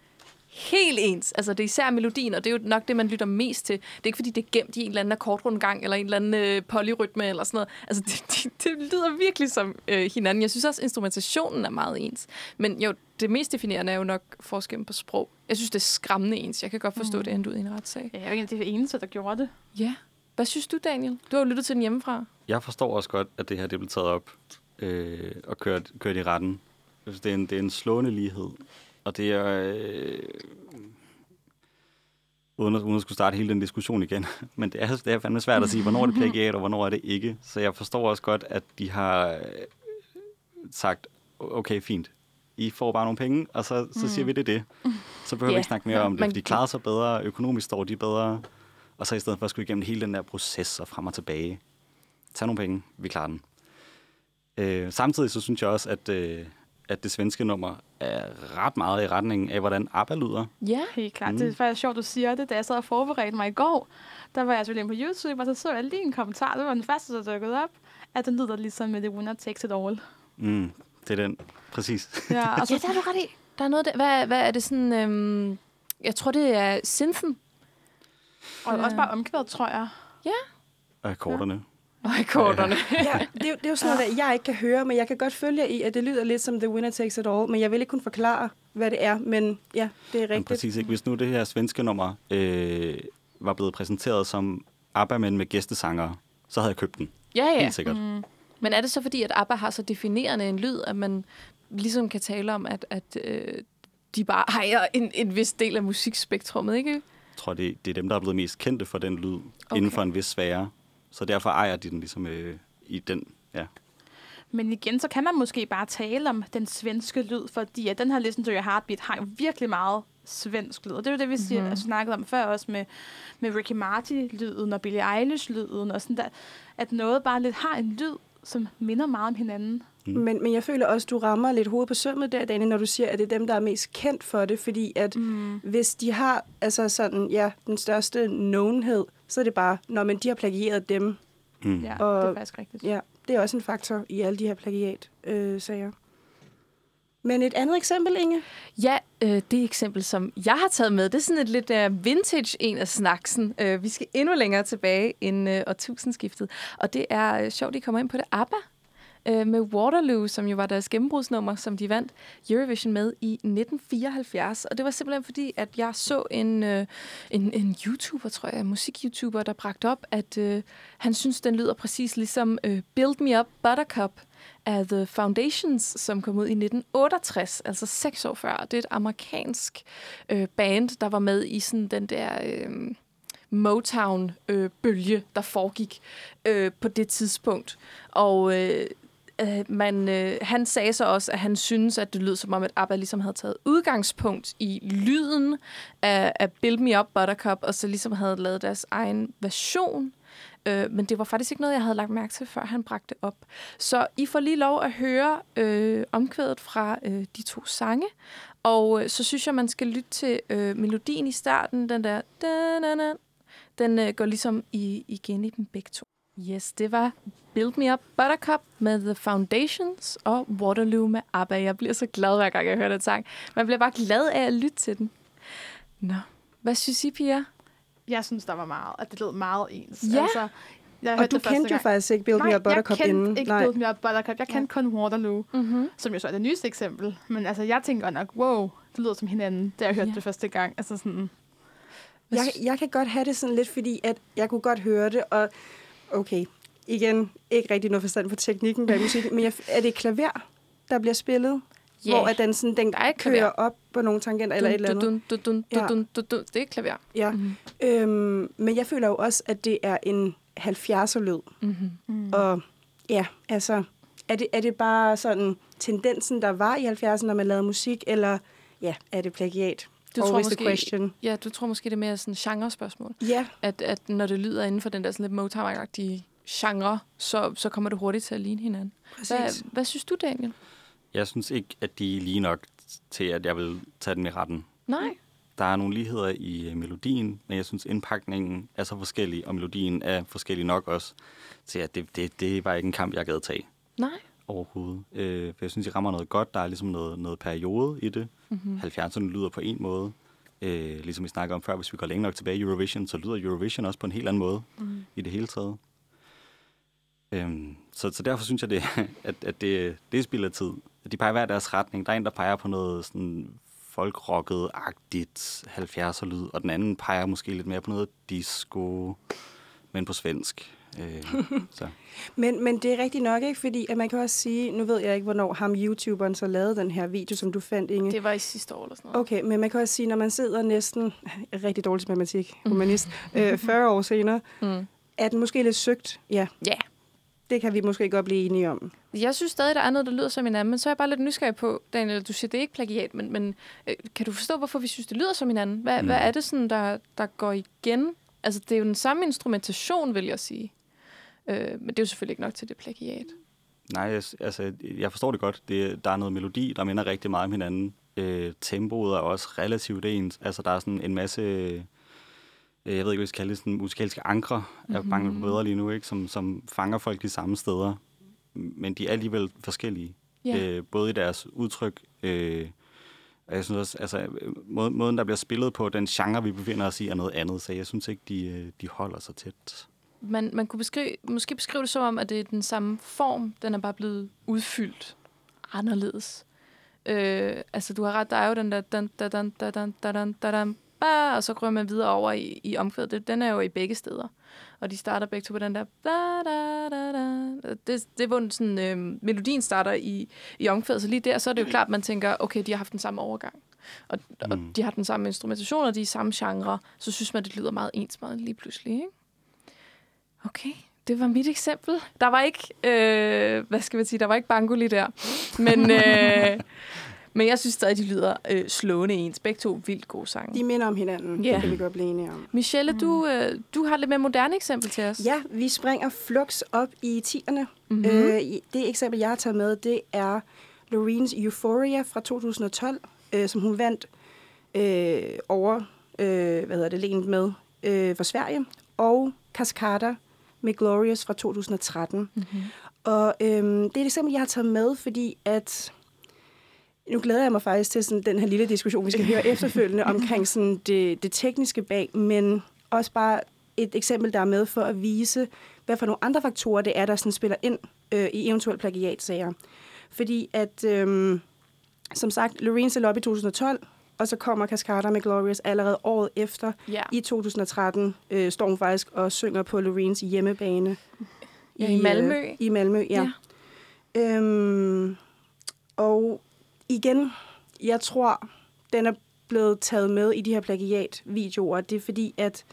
helt ens. Altså, det er især melodien, og det er jo nok det, man lytter mest til. Det er ikke, fordi det er gemt i en eller anden akkordrundgang, eller en eller anden øh, polyrytme, eller sådan noget. Altså, det, det, det lyder virkelig som øh, hinanden. Jeg synes også, instrumentationen er meget ens. Men jo, det mest definerende er jo nok forskellen på sprog. Jeg synes, det er skræmmende ens. Jeg kan godt forstå, mm. det endte ud i en retssag. Ja, jeg er ikke det eneste, der gjorde det. Ja. Hvad synes du, Daniel? Du har jo lyttet til den hjemmefra. Jeg forstår også godt, at det her det blev taget op øh, og kørt, kørt i retten. Det er, en, det er en slående lighed. Og det er... Øh, uden, at, uden at skulle starte hele den diskussion igen. Men det er, det er fandme svært at sige, hvornår er det plagiat, og hvornår er det ikke. Så jeg forstår også godt, at de har øh, sagt, okay, fint. I får bare nogle penge, og så, så siger vi det det. Så behøver vi Ja. ikke snakke mere om det, for de klarer sig bedre, økonomisk står de bedre. Og så i stedet for at skulle igennem hele den der proces og frem og tilbage. Tag nogle penge, vi klarer den. Øh, samtidig så synes jeg også, at, øh, at det svenske nummer er ret meget i retning af, hvordan ABBA lyder. Ja. Helt klart. Mm. Det er faktisk sjovt, du siger det. Da jeg sad og forberedte mig i går, der var jeg selvfølgelig inde på YouTube, og så så jeg lige en kommentar. Det var den første, der dukkede op, at den lyder ligesom med The Winner Takes It All. Mm, det er den. Præcis. Ja, og Ja, så, der er du ret i. Der er noget der. Hvad, hvad er det sådan... Øhm, jeg tror, det er synthen. og også bare omkvædet, tror jeg. Og akkorderne. Og akkorderne. Ja, det, er, jo- det er jo sådan noget, jeg ikke kan høre, men jeg kan godt følge jer i, at det lyder lidt som The Winner Takes It All, men jeg vil ikke kunne forklare, hvad det er, men ja, det er Men rigtigt. præcis ikke. Hvis nu det her svenske nummer øh, var blevet præsenteret som ABBA, men med gæstesangere, så havde jeg købt den. Ja, ja. Helt sikkert. Mm. Men er det så fordi, at ABBA har så definerende en lyd, at man ligesom kan tale om, at, at øh, de bare ejer en, en vis del af musikspektrummet, ikke? Jeg tror, det, det er dem, der er blevet mest kendte for den lyd okay. inden for en vis sfære. Så derfor ejer de den ligesom øh, i den. Ja. Men igen, så kan man måske bare tale om den svenske lyd, fordi at den her Listen to Your Heartbeat har jo virkelig meget svensk lyd. Og det er jo det, vi siger, Mhm. mm-hmm. snakkede om før også med, med Ricky Martin-lyden og Billie Eilish-lyden og sådan der. At noget bare lidt har en lyd, som minder meget om hinanden. Men, men jeg føler også, du rammer lidt hovedet på sømmet der, Daniel, når du siger, at det er dem, der er mest kendt for det, fordi at Mm. hvis de har altså sådan, ja, den største knownhed, så er det bare, når man de har plagieret dem. Mm. Ja, Og- det er faktisk rigtigt. Ja, det er også en faktor i alle de her plagiat-sager. Men et andet eksempel, Inge? Ja, øh, det eksempel, som jeg har taget med, det er sådan et lidt uh, vintage en af snaksen. Uh, vi skal endnu længere tilbage end uh, årtusindskiftet. Og det er uh, sjovt, at I kommer ind på det. ABBA øh, med Waterloo, som jo var deres gennembrudsnummer, som de vandt Eurovision med i 1974. Og det var simpelthen fordi, at jeg så en, øh, en, en YouTuber, tror jeg, en musik-YouTuber, der bragte op, at øh, han synes, den lyder præcis ligesom øh, Build Me Up Buttercup af The Foundations, som kom ud i 1968, altså seks år før. Det er et amerikansk øh, band, der var med i sådan den der øh, Motown-bølge, øh, der foregik øh, på det tidspunkt. Og øh, øh, man, øh, han sagde så også, at han synes, at det lød som om, at ABBA ligesom havde taget udgangspunkt i lyden af, af Build Me Up Buttercup, og så ligesom havde lavet deres egen version. Øh, men det var faktisk ikke noget, jeg havde lagt mærke til, før han bragte det op. Så I får lige lov at høre øh, omkvædet fra øh, de to sange. Og øh, så synes jeg, man skal lytte til øh, melodien i starten. Den der... Den øh, går ligesom i, igen i dem begge to. Yes, det var Build Me Up Buttercup med The Foundations og Waterloo med ABBA. Jeg bliver så glad, hver gang jeg hører den sang. Man bliver bare glad af at lytte til den. Nå, hvad synes I, Pia? Jeg synes, der var meget, at det lød meget ens. Ja. Altså, jeg Og du kendte jo faktisk ikke Build Me Nej, Up Buttercup jeg kendte inden. ikke Nej. Build Me Up Buttercup. Jeg kendte kun Waterloo, Mm-hmm. som jo så er det nyeste eksempel. Men altså, jeg tænker nok, wow, det lyder som hinanden, da jeg hørte Ja. det første gang. Altså sådan, Jeg, jeg kan godt have det sådan lidt, fordi at jeg kunne godt høre det, og okay, igen, ikke rigtig noget forstand på teknikken bag musikken, men jeg, er det klaver, der bliver spillet? Ja. Hvor at den, sådan, den Der er et klaver. kører op på nogle tangenter eller et eller andet? Dun, dun, dun, dun, Ja. dun, dun, dun. Det er klaver. Ja. Mhm. Øhm, men jeg føler jo også, at det er en 70'er-lyd. Mm-hmm. mm. Og ja, altså, er det, er det bare sådan tendensen, der var i 70'erne, når man lavede musik, eller ja, er det plagiat? Du tror Always the måske- question. Ja, du tror måske, det er mere sådan genre-spørgsmål. Ja, At, at når det lyder inden for den der sådan lidt Motown-agtige genre, så, så kommer det hurtigt til at ligne hinanden. Hvad, præcis. hvad synes du, Daniel? Jeg synes ikke, at de er lige nok til, at jeg vil tage den i retten. Nej. Der er nogle ligheder i øh, melodien, men jeg synes, indpakningen er så forskellig, og melodien er forskellig nok også, til at det, det, det var ikke en kamp, jeg gad tage Nej. Overhovedet. Øh, for jeg synes, de rammer noget godt. Der er ligesom noget, noget periode i det. Mm-hmm. 70'erne lyder på en måde. Øh, ligesom vi snakker om før, hvis vi går længe nok tilbage i Eurovision, så lyder Eurovision også på en helt anden måde Mm. i det hele taget. Øhm, så, så derfor synes jeg, det, at, at det, det er spild af tid. De peger hver deres retning. Der er en, der peger på noget sådan folkrocket-agtigt 70'er lyd, og den anden peger måske lidt mere på noget disco, men på svensk. Øh, så. Men, men det er rigtigt nok, ikke? Fordi at man kan også sige, nu ved jeg ikke, hvornår ham YouTuberen så lavede den her video, som du fandt, Inge. Det var i sidste år eller sådan noget. Okay, men man kan også sige, når man sidder næsten, jeg er rigtig dårlig til matematik, humanist, øh, 40 år senere, Mm. er den måske lidt søgt? Ja, Ja. det kan vi måske godt blive enige om. Jeg synes stadig, der er noget, der lyder som hinanden, men så er jeg bare lidt nysgerrig på, Daniel, du siger, det er ikke plagiat, men, men øh, kan du forstå, hvorfor vi synes, det lyder som hinanden? Hvad, Mm. mm. hvad er det, sådan, der, der går igen? Altså, det er jo den samme instrumentation, vil jeg sige. Øh, men det er jo selvfølgelig ikke nok til det plagiat. Nej, jeg, altså, jeg forstår det godt. Det, der er noget melodi, der minder rigtig meget om hinanden. Øh, tempoet er også relativt ens. Altså, der er sådan en masse, øh, jeg ved ikke, hvad jeg skal kalde det, sådan musikalske ankre, jeg er bange på bedre lige nu, ikke? Som, som fanger folk de samme steder. Men de er alligevel forskellige. Ja. Øh, både i deres udtryk, øh, og jeg synes også, altså, må, måden, der bliver spillet på, den genre, vi befinder os i, er noget andet. Så jeg synes ikke, de, øh, de holder sig tæt. Man, man kunne beskrive, måske beskrive det som om, at det er den samme form, den er bare blevet udfyldt anderledes. Øh, altså, du har ret, der er jo den der... Dan, dan, dan, dan, dan, dan, dan, dan, ba, og så går man videre over i, i omkvædet. Det- Den er jo i begge steder. Og de starter begge to på den der... Da, da, da, da. Det, det er hvor sådan, øh, melodien starter i, i omkvædet. Så lige der, så er det jo klart, man tænker, okay, de har haft den samme overgang. Og, og Mm. de har den samme instrumentation, og de er samme genre. Så synes man, det lyder meget ens meget lige pludselig, ikke? Okay, det var mit eksempel. Der var ikke, øh, hvad skal man sige, der var ikke bango lige der. Men, øh, men jeg synes stadig, de lyder øh, slående ens. Begge to vildt gode sange. De minder om hinanden, Ja. det kan vi godt blive enige om. Michelle, du, øh, du har lidt mere moderne eksempel til os. Ja, vi springer flux op i 10'erne. Mhm. Mm-hmm. Øh, det eksempel, jeg har taget med, det er Loreens Euphoria fra 2012, øh, som hun vandt øh, over, øh, hvad hedder det, lænet med øh, for Sverige, og Cascada med Glorious fra 2013. Mm-hmm. Og øhm, det er et eksempel, jeg har taget med, fordi at... Nu glæder jeg mig faktisk til sådan, den her lille diskussion, vi skal høre efterfølgende omkring sådan det, det tekniske bag, men også bare et eksempel, der er med for at vise, hvad for nogle andre faktorer det er, der sådan spiller ind øh, i eventuelle plagiatsager. Fordi at, øhm, som sagt, Loreen op i 2012, og så kommer Cascada med Glorious allerede året efter. Ja. I 2013 øh, står hun faktisk og synger på Loreens hjemmebane. Ja, i Malmø. Øh, I Malmø, ja. ja. Øhm, og igen, jeg tror, den er blevet taget med i de her plagiat-videoer. Det er fordi, at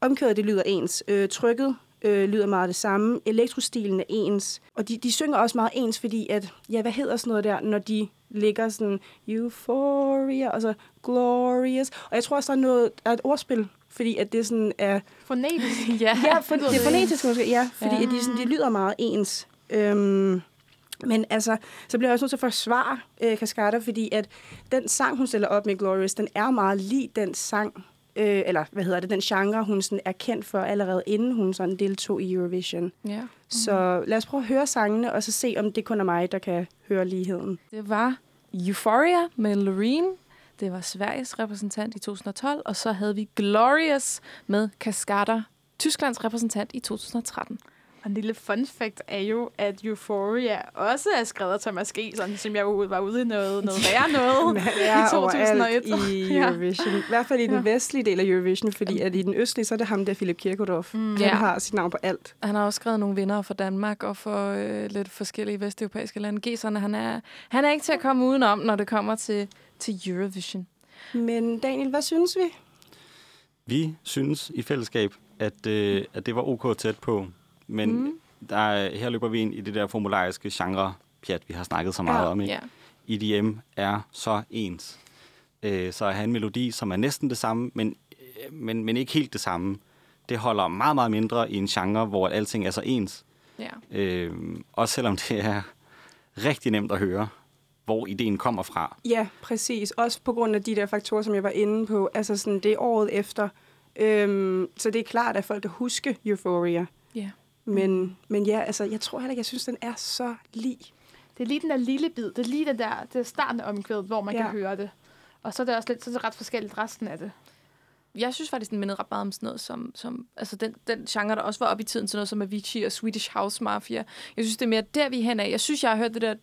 omkvædet det lyder ens. Øh, trykket øh, lyder meget det samme. Elektrostilen er ens. Og de, de synger også meget ens, fordi at, ja, hvad hedder sådan noget der, når de ligger sådan euphoria, og så glorious. Og jeg tror også, der er, noget, der er et ordspil, fordi at det sådan er Fonetisk. ja. Ja, for, det er fonetisk måske, ja, fordi Ja. ja. de, sådan, de lyder meget ens. Øhm, men altså, så bliver jeg også nødt til at forsvare øh, Cascada, fordi at den sang, hun stiller op med Glorious, den er meget lig den sang, øh, eller hvad hedder det, den genre, hun sådan er kendt for allerede inden hun sådan deltog i Eurovision. ja. Så lad os prøve at høre sangene, og så se, om det kun er mig, der kan høre ligheden. Det var Euphoria med Loreen. Det var Sveriges repræsentant i 2012. Og så havde vi Glorious med Cascada, Tysklands repræsentant i 2013. Og en lille fun fact er jo, at Euphoria også er skrevet af Thomas G., sådan, som jeg var ude i noget, noget værre noget. I 2001. overalt i Ja. Eurovision. I hvert fald i den Ja. vestlige del af Eurovision, fordi at i den østlige, så er det ham der, Philip Kirkorov. Mm. Han Ja. har sit navn på alt. Han har også skrevet nogle vinder for Danmark og for øh, lidt forskellige vesteuropæiske lande. G'erne, han er, han er ikke til at komme udenom, når det kommer til, til Eurovision. Men Daniel, hvad synes vi? Vi synes i fællesskab, at, øh, at det var ok tæt på, men mm. der, er- her løber vi ind i det der formulariske genre-pjat, vi har snakket så meget Ja, om. Ikke? Ja. EDM er så ens. Øh, så at have en melodi, som er næsten det samme, men, øh, men, men ikke helt det samme, det holder meget, meget mindre i en genre, hvor alting er så ens. ja. Øh, også selvom det er rigtig nemt at høre, hvor ideen kommer fra. Ja, præcis. Også på grund af de der faktorer, som jeg var inde på. Altså sådan, det er året efter. Øhm, så det er klart, at folk kan huske Euphoria. Ja. Mm. Men, men ja, altså, jeg tror heller ikke, jeg synes, den er så lige. Det er lige den der lille bid. Det er lige den der det er starten af omkvædet, hvor man ja. kan høre det. Og så er det også lidt, så er det ret forskelligt resten af det. Jeg synes faktisk, den mindede ret meget om sådan noget som... som altså den, den genre, der også var op i tiden, sådan noget som Avicii og Swedish House Mafia. Jeg synes, det er mere der, vi er henad. Jeg synes, jeg har hørt det der...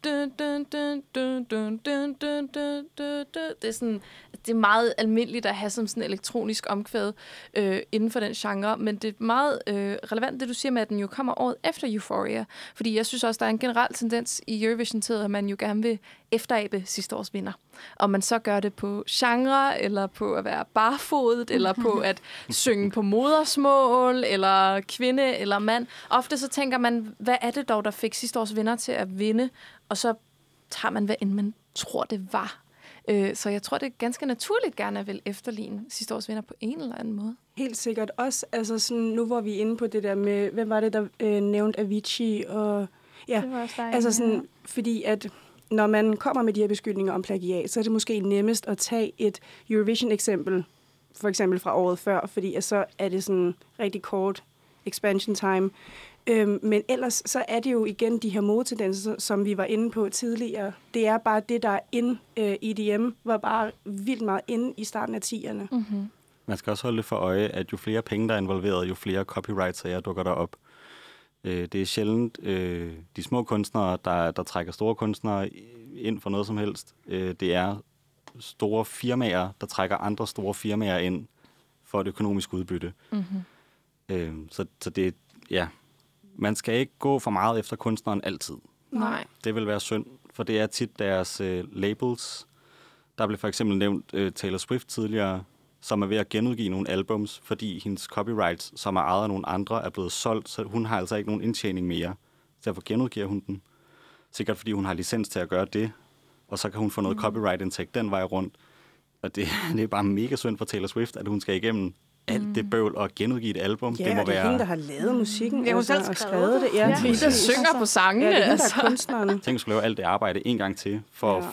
Det er sådan det er meget almindeligt at have som sådan elektronisk omkvæd øh, inden for den genre, men det er meget øh, relevant, det du siger med, at den jo kommer året efter Euphoria. Fordi jeg synes også, der er en generel tendens i Eurovision til, at man jo gerne vil efterabe sidste års vinder. Om man så gør det på genre, eller på at være barfodet, eller på at synge på modersmål, eller kvinde, eller mand. Ofte så tænker man, hvad er det dog, der fik sidste års vinder til at vinde? Og så tager man, hvad end man tror, det var. Øh, så jeg tror, det er ganske naturligt gerne at vil efterligne sidste års vinder på en eller anden måde. Helt sikkert. Også altså sådan, nu hvor vi er inde på det der med, hvem var det, der øh, nævnte Avicii? Og, ja, Det var også dig, altså ja. sådan, fordi at når man kommer med de her beskyldninger om plagiat, så er det måske nemmest at tage et Eurovision-eksempel, for eksempel fra året før, fordi at så er det sådan rigtig kort expansion time. Øhm, men ellers så er det jo igen de her modetendenser, som vi var inde på tidligere. Det er bare det, der er in øh, EDM, var bare vildt meget inde i starten af 10'erne. Mm-hmm. Man skal også holde det for øje, at jo flere penge, der er involveret, jo flere copyright-sager dukker der op. Øh, det er sjældent øh, de små kunstnere, der, der trækker store kunstnere ind for noget som helst. Øh, det er store firmaer, der trækker andre store firmaer ind for et økonomisk udbytte. Mm-hmm. Øh, så, så det, ja, man skal ikke gå for meget efter kunstneren altid. Nej. Det vil være synd, for det er tit deres øh, labels. Der blev for eksempel nævnt øh, Taylor Swift tidligere, som er ved at genudgive nogle albums, fordi hendes copyrights, som er ejet af nogle andre, er blevet solgt, så hun har altså ikke nogen indtjening mere. Så derfor genudgiver hun den. Sikkert fordi hun har licens til at gøre det, og så kan hun få noget copyright-indtægt den vej rundt. Og det, det er bare mega synd for Taylor Swift, at hun skal igennem alt det bøvl og genudgive et album. Ja, det må det er være... hende, der har lavet musikken. Ja, hun altså, selv og skrevet det. Ja, Ja. Det er hende, der synger på sangene. Ja, det er hende, der altså. er kunstneren. Tænk, at skulle lave alt det arbejde en gang til, for Ja. at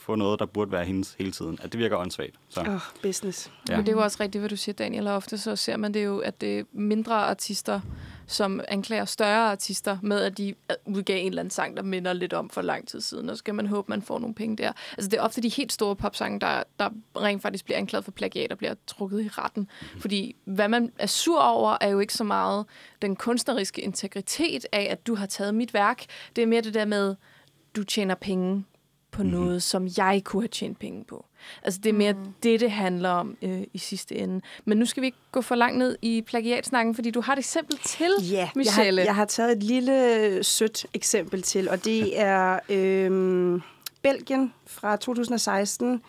få noget, der burde være hendes hele tiden. At det virker åndssvagt. Så, Åh, oh, business. ja. Men det er jo også rigtigt, hvad du siger, Daniel. Og ofte så ser man det jo, at det er mindre artister, som anklager større artister med, at de udgav en eller anden sang, der minder lidt om for lang tid siden, og så skal man håbe, man får nogle penge der. Altså det er ofte de helt store popsange, der, der rent faktisk bliver anklaget for plagiat og bliver trukket i retten. Fordi hvad man er sur over, er jo ikke så meget den kunstneriske integritet af, at du har taget mit værk. Det er mere det der med, du tjener penge på Mhm. noget, som jeg kunne have tjent penge på. Altså, det er mere Mm. det, det handler om øh, i sidste ende. Men nu skal vi ikke gå for langt ned i plagiatsnakken, fordi du har et eksempel til, Ja, jeg har, Michelle. jeg har taget et lille sødt eksempel til, og det er øhm, Belgien fra 2016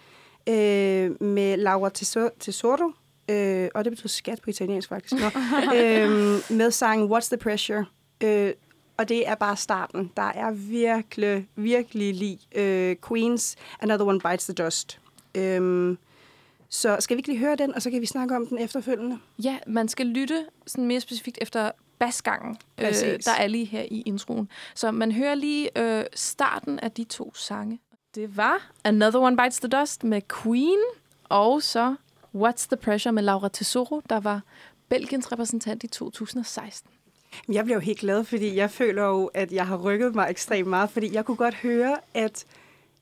øh, med Laura Teso- Tesoro, øh, og det betyder skat på italiensk faktisk, Nå, øh, med sangen What's the Pressure? Øh, og det er bare starten. Der er virkelig, virkelig lige øh, Queens Another One Bites the Dust. Øhm, så skal vi ikke lige høre den, og så kan vi snakke om den efterfølgende? Ja, man skal lytte sådan mere specifikt efter basgangen, øh, der er lige her i introen. Så man hører lige øh, starten af de to sange. Det var Another One Bites the Dust med Queen, og så What's the Pressure med Laura Tesoro, der var Belgiens repræsentant i 2016. Jeg bliver jo helt glad, fordi jeg føler jo, at jeg har rykket mig ekstremt meget, fordi jeg kunne godt høre, at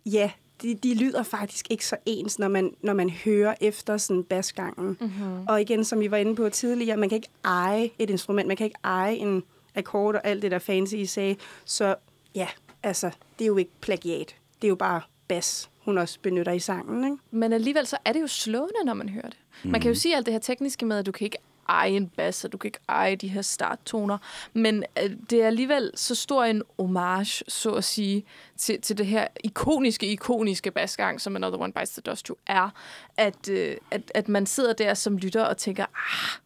ja, de, de lyder faktisk ikke så ens, når man, når man hører efter sådan basgangen. Mm-hmm. Og igen, som vi var inde på tidligere, man kan ikke eje et instrument, man kan ikke eje en akkord og alt det der fancy, I sagde. Så ja, altså, det er jo ikke plagiat. Det er jo bare bas, hun også benytter i sangen, ikke? Men alligevel så er det jo slående, når man hører det. Mm. Man kan jo sige alt det her tekniske med, at du kan ikke eje en bass, og du kan ikke eje de her starttoner, men øh, det er alligevel så stor en homage, så at sige, til, til det her ikoniske, ikoniske basgang, som Another One Bites the Dust jo er, at, øh, at, at man sidder der som lytter og tænker, ah,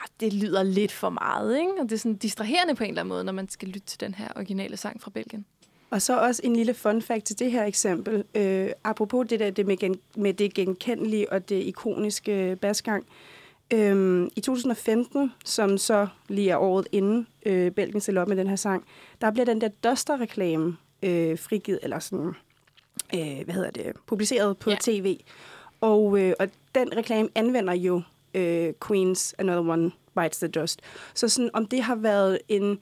ah, det lyder lidt for meget, ikke? Og det er sådan distraherende på en eller anden måde, når man skal lytte til den her originale sang fra Belgien. Og så også en lille fun fact til det her eksempel. Øh, apropos det der det med, gen, med det genkendelige og det ikoniske øh, basgang. Øhm, I 2015, som så lige er året inden øh, Belgien stiller op med den her sang, der bliver den der Duster-reklame øh, frigivet, eller sådan, øh, hvad hedder det, publiceret på Ja. tv. Og, øh, og den reklame anvender jo øh, Queens Another One Bites the Dust. Så sådan, om det har været en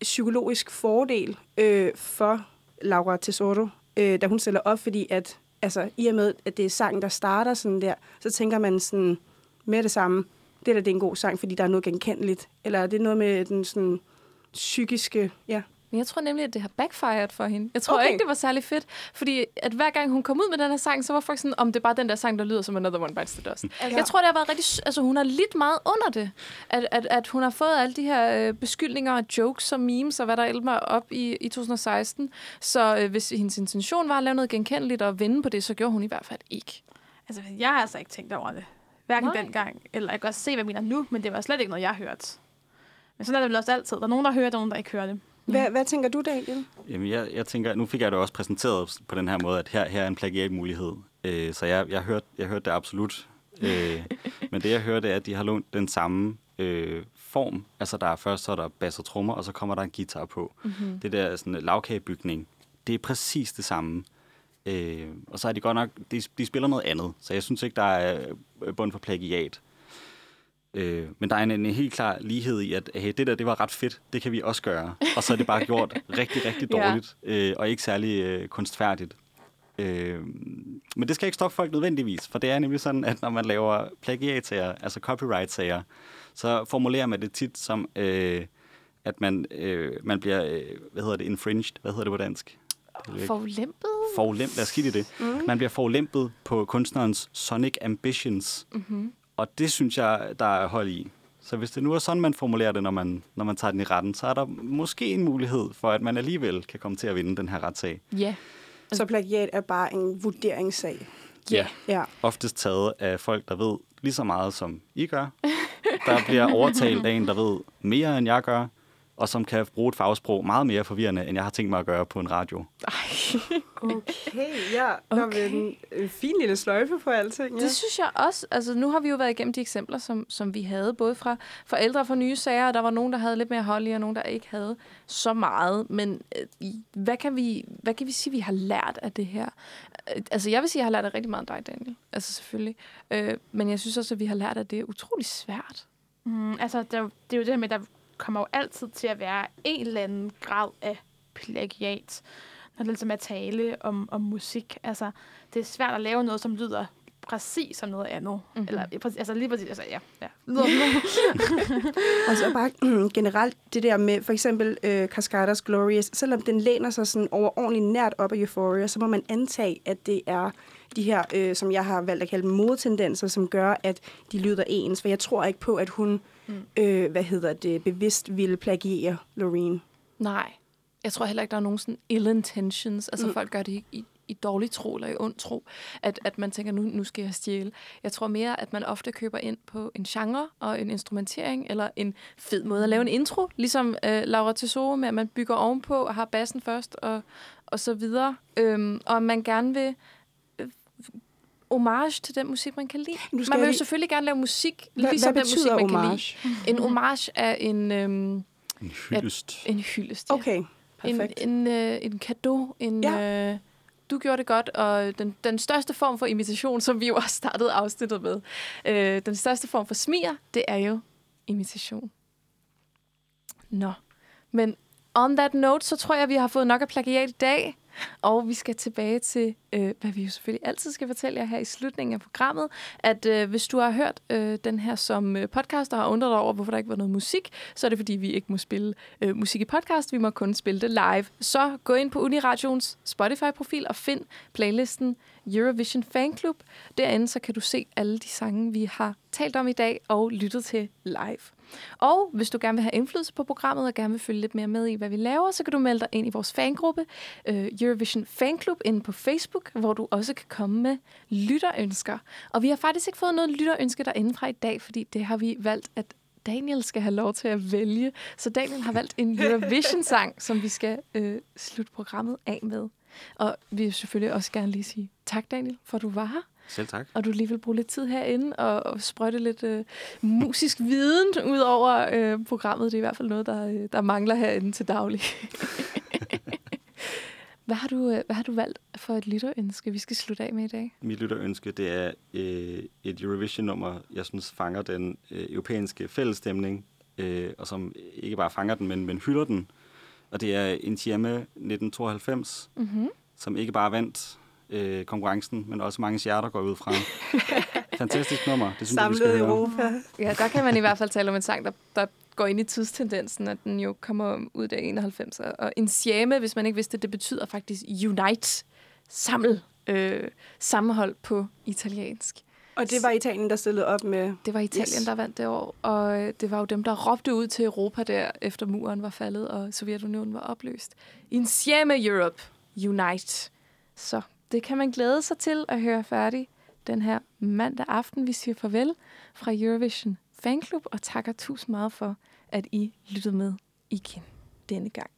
psykologisk fordel øh, for Laura Tesoro, øh, da hun stiller op, fordi at altså, i og med, at det er sangen, der starter sådan der, så tænker man sådan med det samme, det der det er en god sang, fordi der er noget genkendeligt, eller er det noget med den sådan psykiske, ja, Men jeg tror nemlig, at det har backfired for hende. Jeg tror Okay. ikke, det var særlig fedt. Fordi at hver gang hun kom ud med den her sang, så var folk sådan, om det er bare den der sang, der lyder som Another One Bites the Dust. Altså, Jeg tror, det har været rigtig... Altså, hun har lidt meget under det. At, at, at hun har fået alle de her øh, beskyldninger og jokes og memes og hvad der var op i, i 2016. Så øh, hvis hendes intention var at lave noget genkendeligt og vinde på det, så gjorde hun i hvert fald ikke. Altså, jeg har altså ikke tænkt over det. Hverken Nej. dengang, eller jeg kan godt se, hvad jeg mener nu, men det var slet ikke noget, jeg har hørt. Men sådan er det vel også altid. Der er nogen, der hører, og der er nogen, der ikke hører det. Hvad, hvad tænker du, Daniel? Jamen, jeg, jeg tænker, nu fik jeg det også præsenteret på den her måde, at her, her er en plagiatmulighed. Øh, så jeg, jeg, hørte, jeg hørte det absolut. Øh, men det, jeg hørte, er, at de har lånt den samme øh, form. Altså, der er først så er der bass og trommer, og så kommer der en guitar på. Mm-hmm. Det der sådan lavkagebygning, det er præcis det samme. Øh, og så er de godt nok, de, de spiller noget andet, så jeg synes ikke, der er øh, bund for plagiat. Øh, men der er en, en helt klar lighed i, at hey, det der, det var ret fedt, det kan vi også gøre. Og så er det bare gjort rigtig, rigtig Ja. dårligt, øh, og ikke særlig øh, kunstfærdigt. Øh, men det skal ikke stoppe folk nødvendigvis, for det er nemlig sådan, at når man laver plagiatsager, altså copyright-sager, så formulerer man det tit som, øh, at man, øh, man bliver, øh, hvad hedder det, infringed, hvad hedder det på dansk? Er Forlæmpet? forulempet, lad os sige det det. Mm. Man bliver forulempet på kunstnerens sonic ambitions. Mm-hmm. Og det synes jeg, der er hold i. Så hvis det nu er sådan, man formulerer det, når man, når man tager den i retten, så er der måske en mulighed for, at man alligevel kan komme til at vinde den her retssag. Ja. Så plagiat er bare en vurderingssag. Ja. Ja. Oftest taget af folk, der ved lige så meget, som I gør. Der bliver overtalt af en, der ved mere, end jeg gør, og som kan bruge et fagsprog meget mere forvirrende, end jeg har tænkt mig at gøre på en radio. Okay, ja. Der Okay. er en, en fin lille sløjfe på alting. Ja. Det synes jeg også. Altså, nu har vi jo været igennem de eksempler, som, som vi havde, både fra forældre og fra nye sager. Der var nogen, der havde lidt mere hold i, og nogen, der ikke havde så meget. Men øh, hvad, kan vi, hvad kan vi sige, vi har lært af det her? Øh, Altså, jeg vil sige, at jeg har lært af rigtig meget af dig, Daniel. Altså, selvfølgelig. Øh, men jeg synes også, at vi har lært, at det er utrolig svært. Mm, altså, det er, jo, det er jo det her med, at der kommer jo altid til at være en eller anden grad af plagiat, når det ligesom er tale om, om musik. Altså, det er svært at lave noget, som lyder præcis som noget andet. Mhm. Mm-hmm. Eller altså lige præcis, altså ja, ja. Og så bare generelt det der med for eksempel øh, Cascadas Glorious, selvom den læner sig sådan overordentligt nært op af Euphoria, så må man antage, at det er de her, øh, som jeg har valgt at kalde dem, modetendenser, som gør, at de lyder ens. For jeg tror ikke på, at hun, mm. øh, hvad hedder det, bevidst ville plagiere Loreen. Nej. Jeg tror heller ikke, der er nogen sådan ill intentions. Altså, mm. folk gør det i, i, i dårlig tro eller i ond tro. At, at man tænker, nu, nu skal jeg stjæle. Jeg tror mere, at man ofte køber ind på en genre og en instrumentering, eller en fed måde at lave en intro. Ligesom øh, Laura Tesoro med, at man bygger ovenpå og har bassen først, og, og så videre. Øhm, og man gerne vil homage til den musik, man kan lide. Nu skal Man vil jo selvfølgelig gerne lave musik, Hvad, ligesom hvad den musik, man kan homage? lide. En homage er en, øhm, En hyldest. en hyldest. ja. Okay, En, perfekt. en, øh, en kado, en... Ja. Øh, du gjorde det godt, og den, den største form for imitation, som vi jo også startede afsnittet med, øh, den største form for smier, det er jo imitation. Nå, men on that note, så tror jeg, vi har fået nok af plagiat i dag. Og vi skal tilbage til, øh, hvad vi jo selvfølgelig altid skal fortælle jer her i slutningen af programmet, at øh, hvis du har hørt øh, den her som øh, podcast og har undret dig over, hvorfor der ikke var noget musik, så er det fordi, vi ikke må spille øh, musik i podcast. Vi må kun spille det live. Så gå ind på Uniradions Spotify-profil og find playlisten Eurovision Fanclub. Derinde så kan du se alle de sange, vi har talt om i dag og lyttet til live. Og hvis du gerne vil have indflydelse på programmet og gerne vil følge lidt mere med i, hvad vi laver, så kan du melde dig ind i vores fangruppe, øh, Eurovision Fanclub, inde på Facebook, hvor du også kan komme med lytterønsker. Og vi har faktisk ikke fået noget lytterønske derinde fra i dag, fordi det har vi valgt, at Daniel skal have lov til at vælge. Så Daniel har valgt en Eurovision-sang, som vi skal øh, slutte programmet af med. Og vi vil selvfølgelig også gerne lige sige tak, Daniel, for at du var her Selv tak. og du lige vil bruge lidt tid herinde og, og sprøjte lidt øh, musisk viden ud over øh, programmet. Det er i hvert fald noget, der, øh, der mangler herinde til daglig. hvad, har du, øh, hvad har du valgt for et lytterønske, vi skal slutte af med i dag? Mit lytterønske, det er øh, et Eurovision-nummer, jeg synes fanger den øh, europæiske fællesstemning, øh, og som ikke bare fanger den, men, men hylder den. Og det er Intieme 1992, Mm-hmm. som ikke bare vandt øh, konkurrencen, men også mange hjerter går ud fra. Fantastisk nummer, det synes jeg, vi skal Samlet høre. Europa. Ja, der kan man i hvert fald tale om en sang, der, der går ind i tidstendensen, at den jo kommer ud af 91. Og insieme, hvis man ikke vidste det, det betyder faktisk unite, samle, øh, sammenhold på italiensk. Og det var Italien, der stillede op med... Det var Italien, Yes. der vandt det år, og det var jo dem, der råbte ud til Europa der, efter muren var faldet, og Sovjetunionen var opløst. Insieme Europe, unite. Så det kan man glæde sig til at høre færdig den her mandag aften. Vi siger farvel fra Eurovision Fanklub, og takker tusind meget for, at I lyttede med igen denne gang.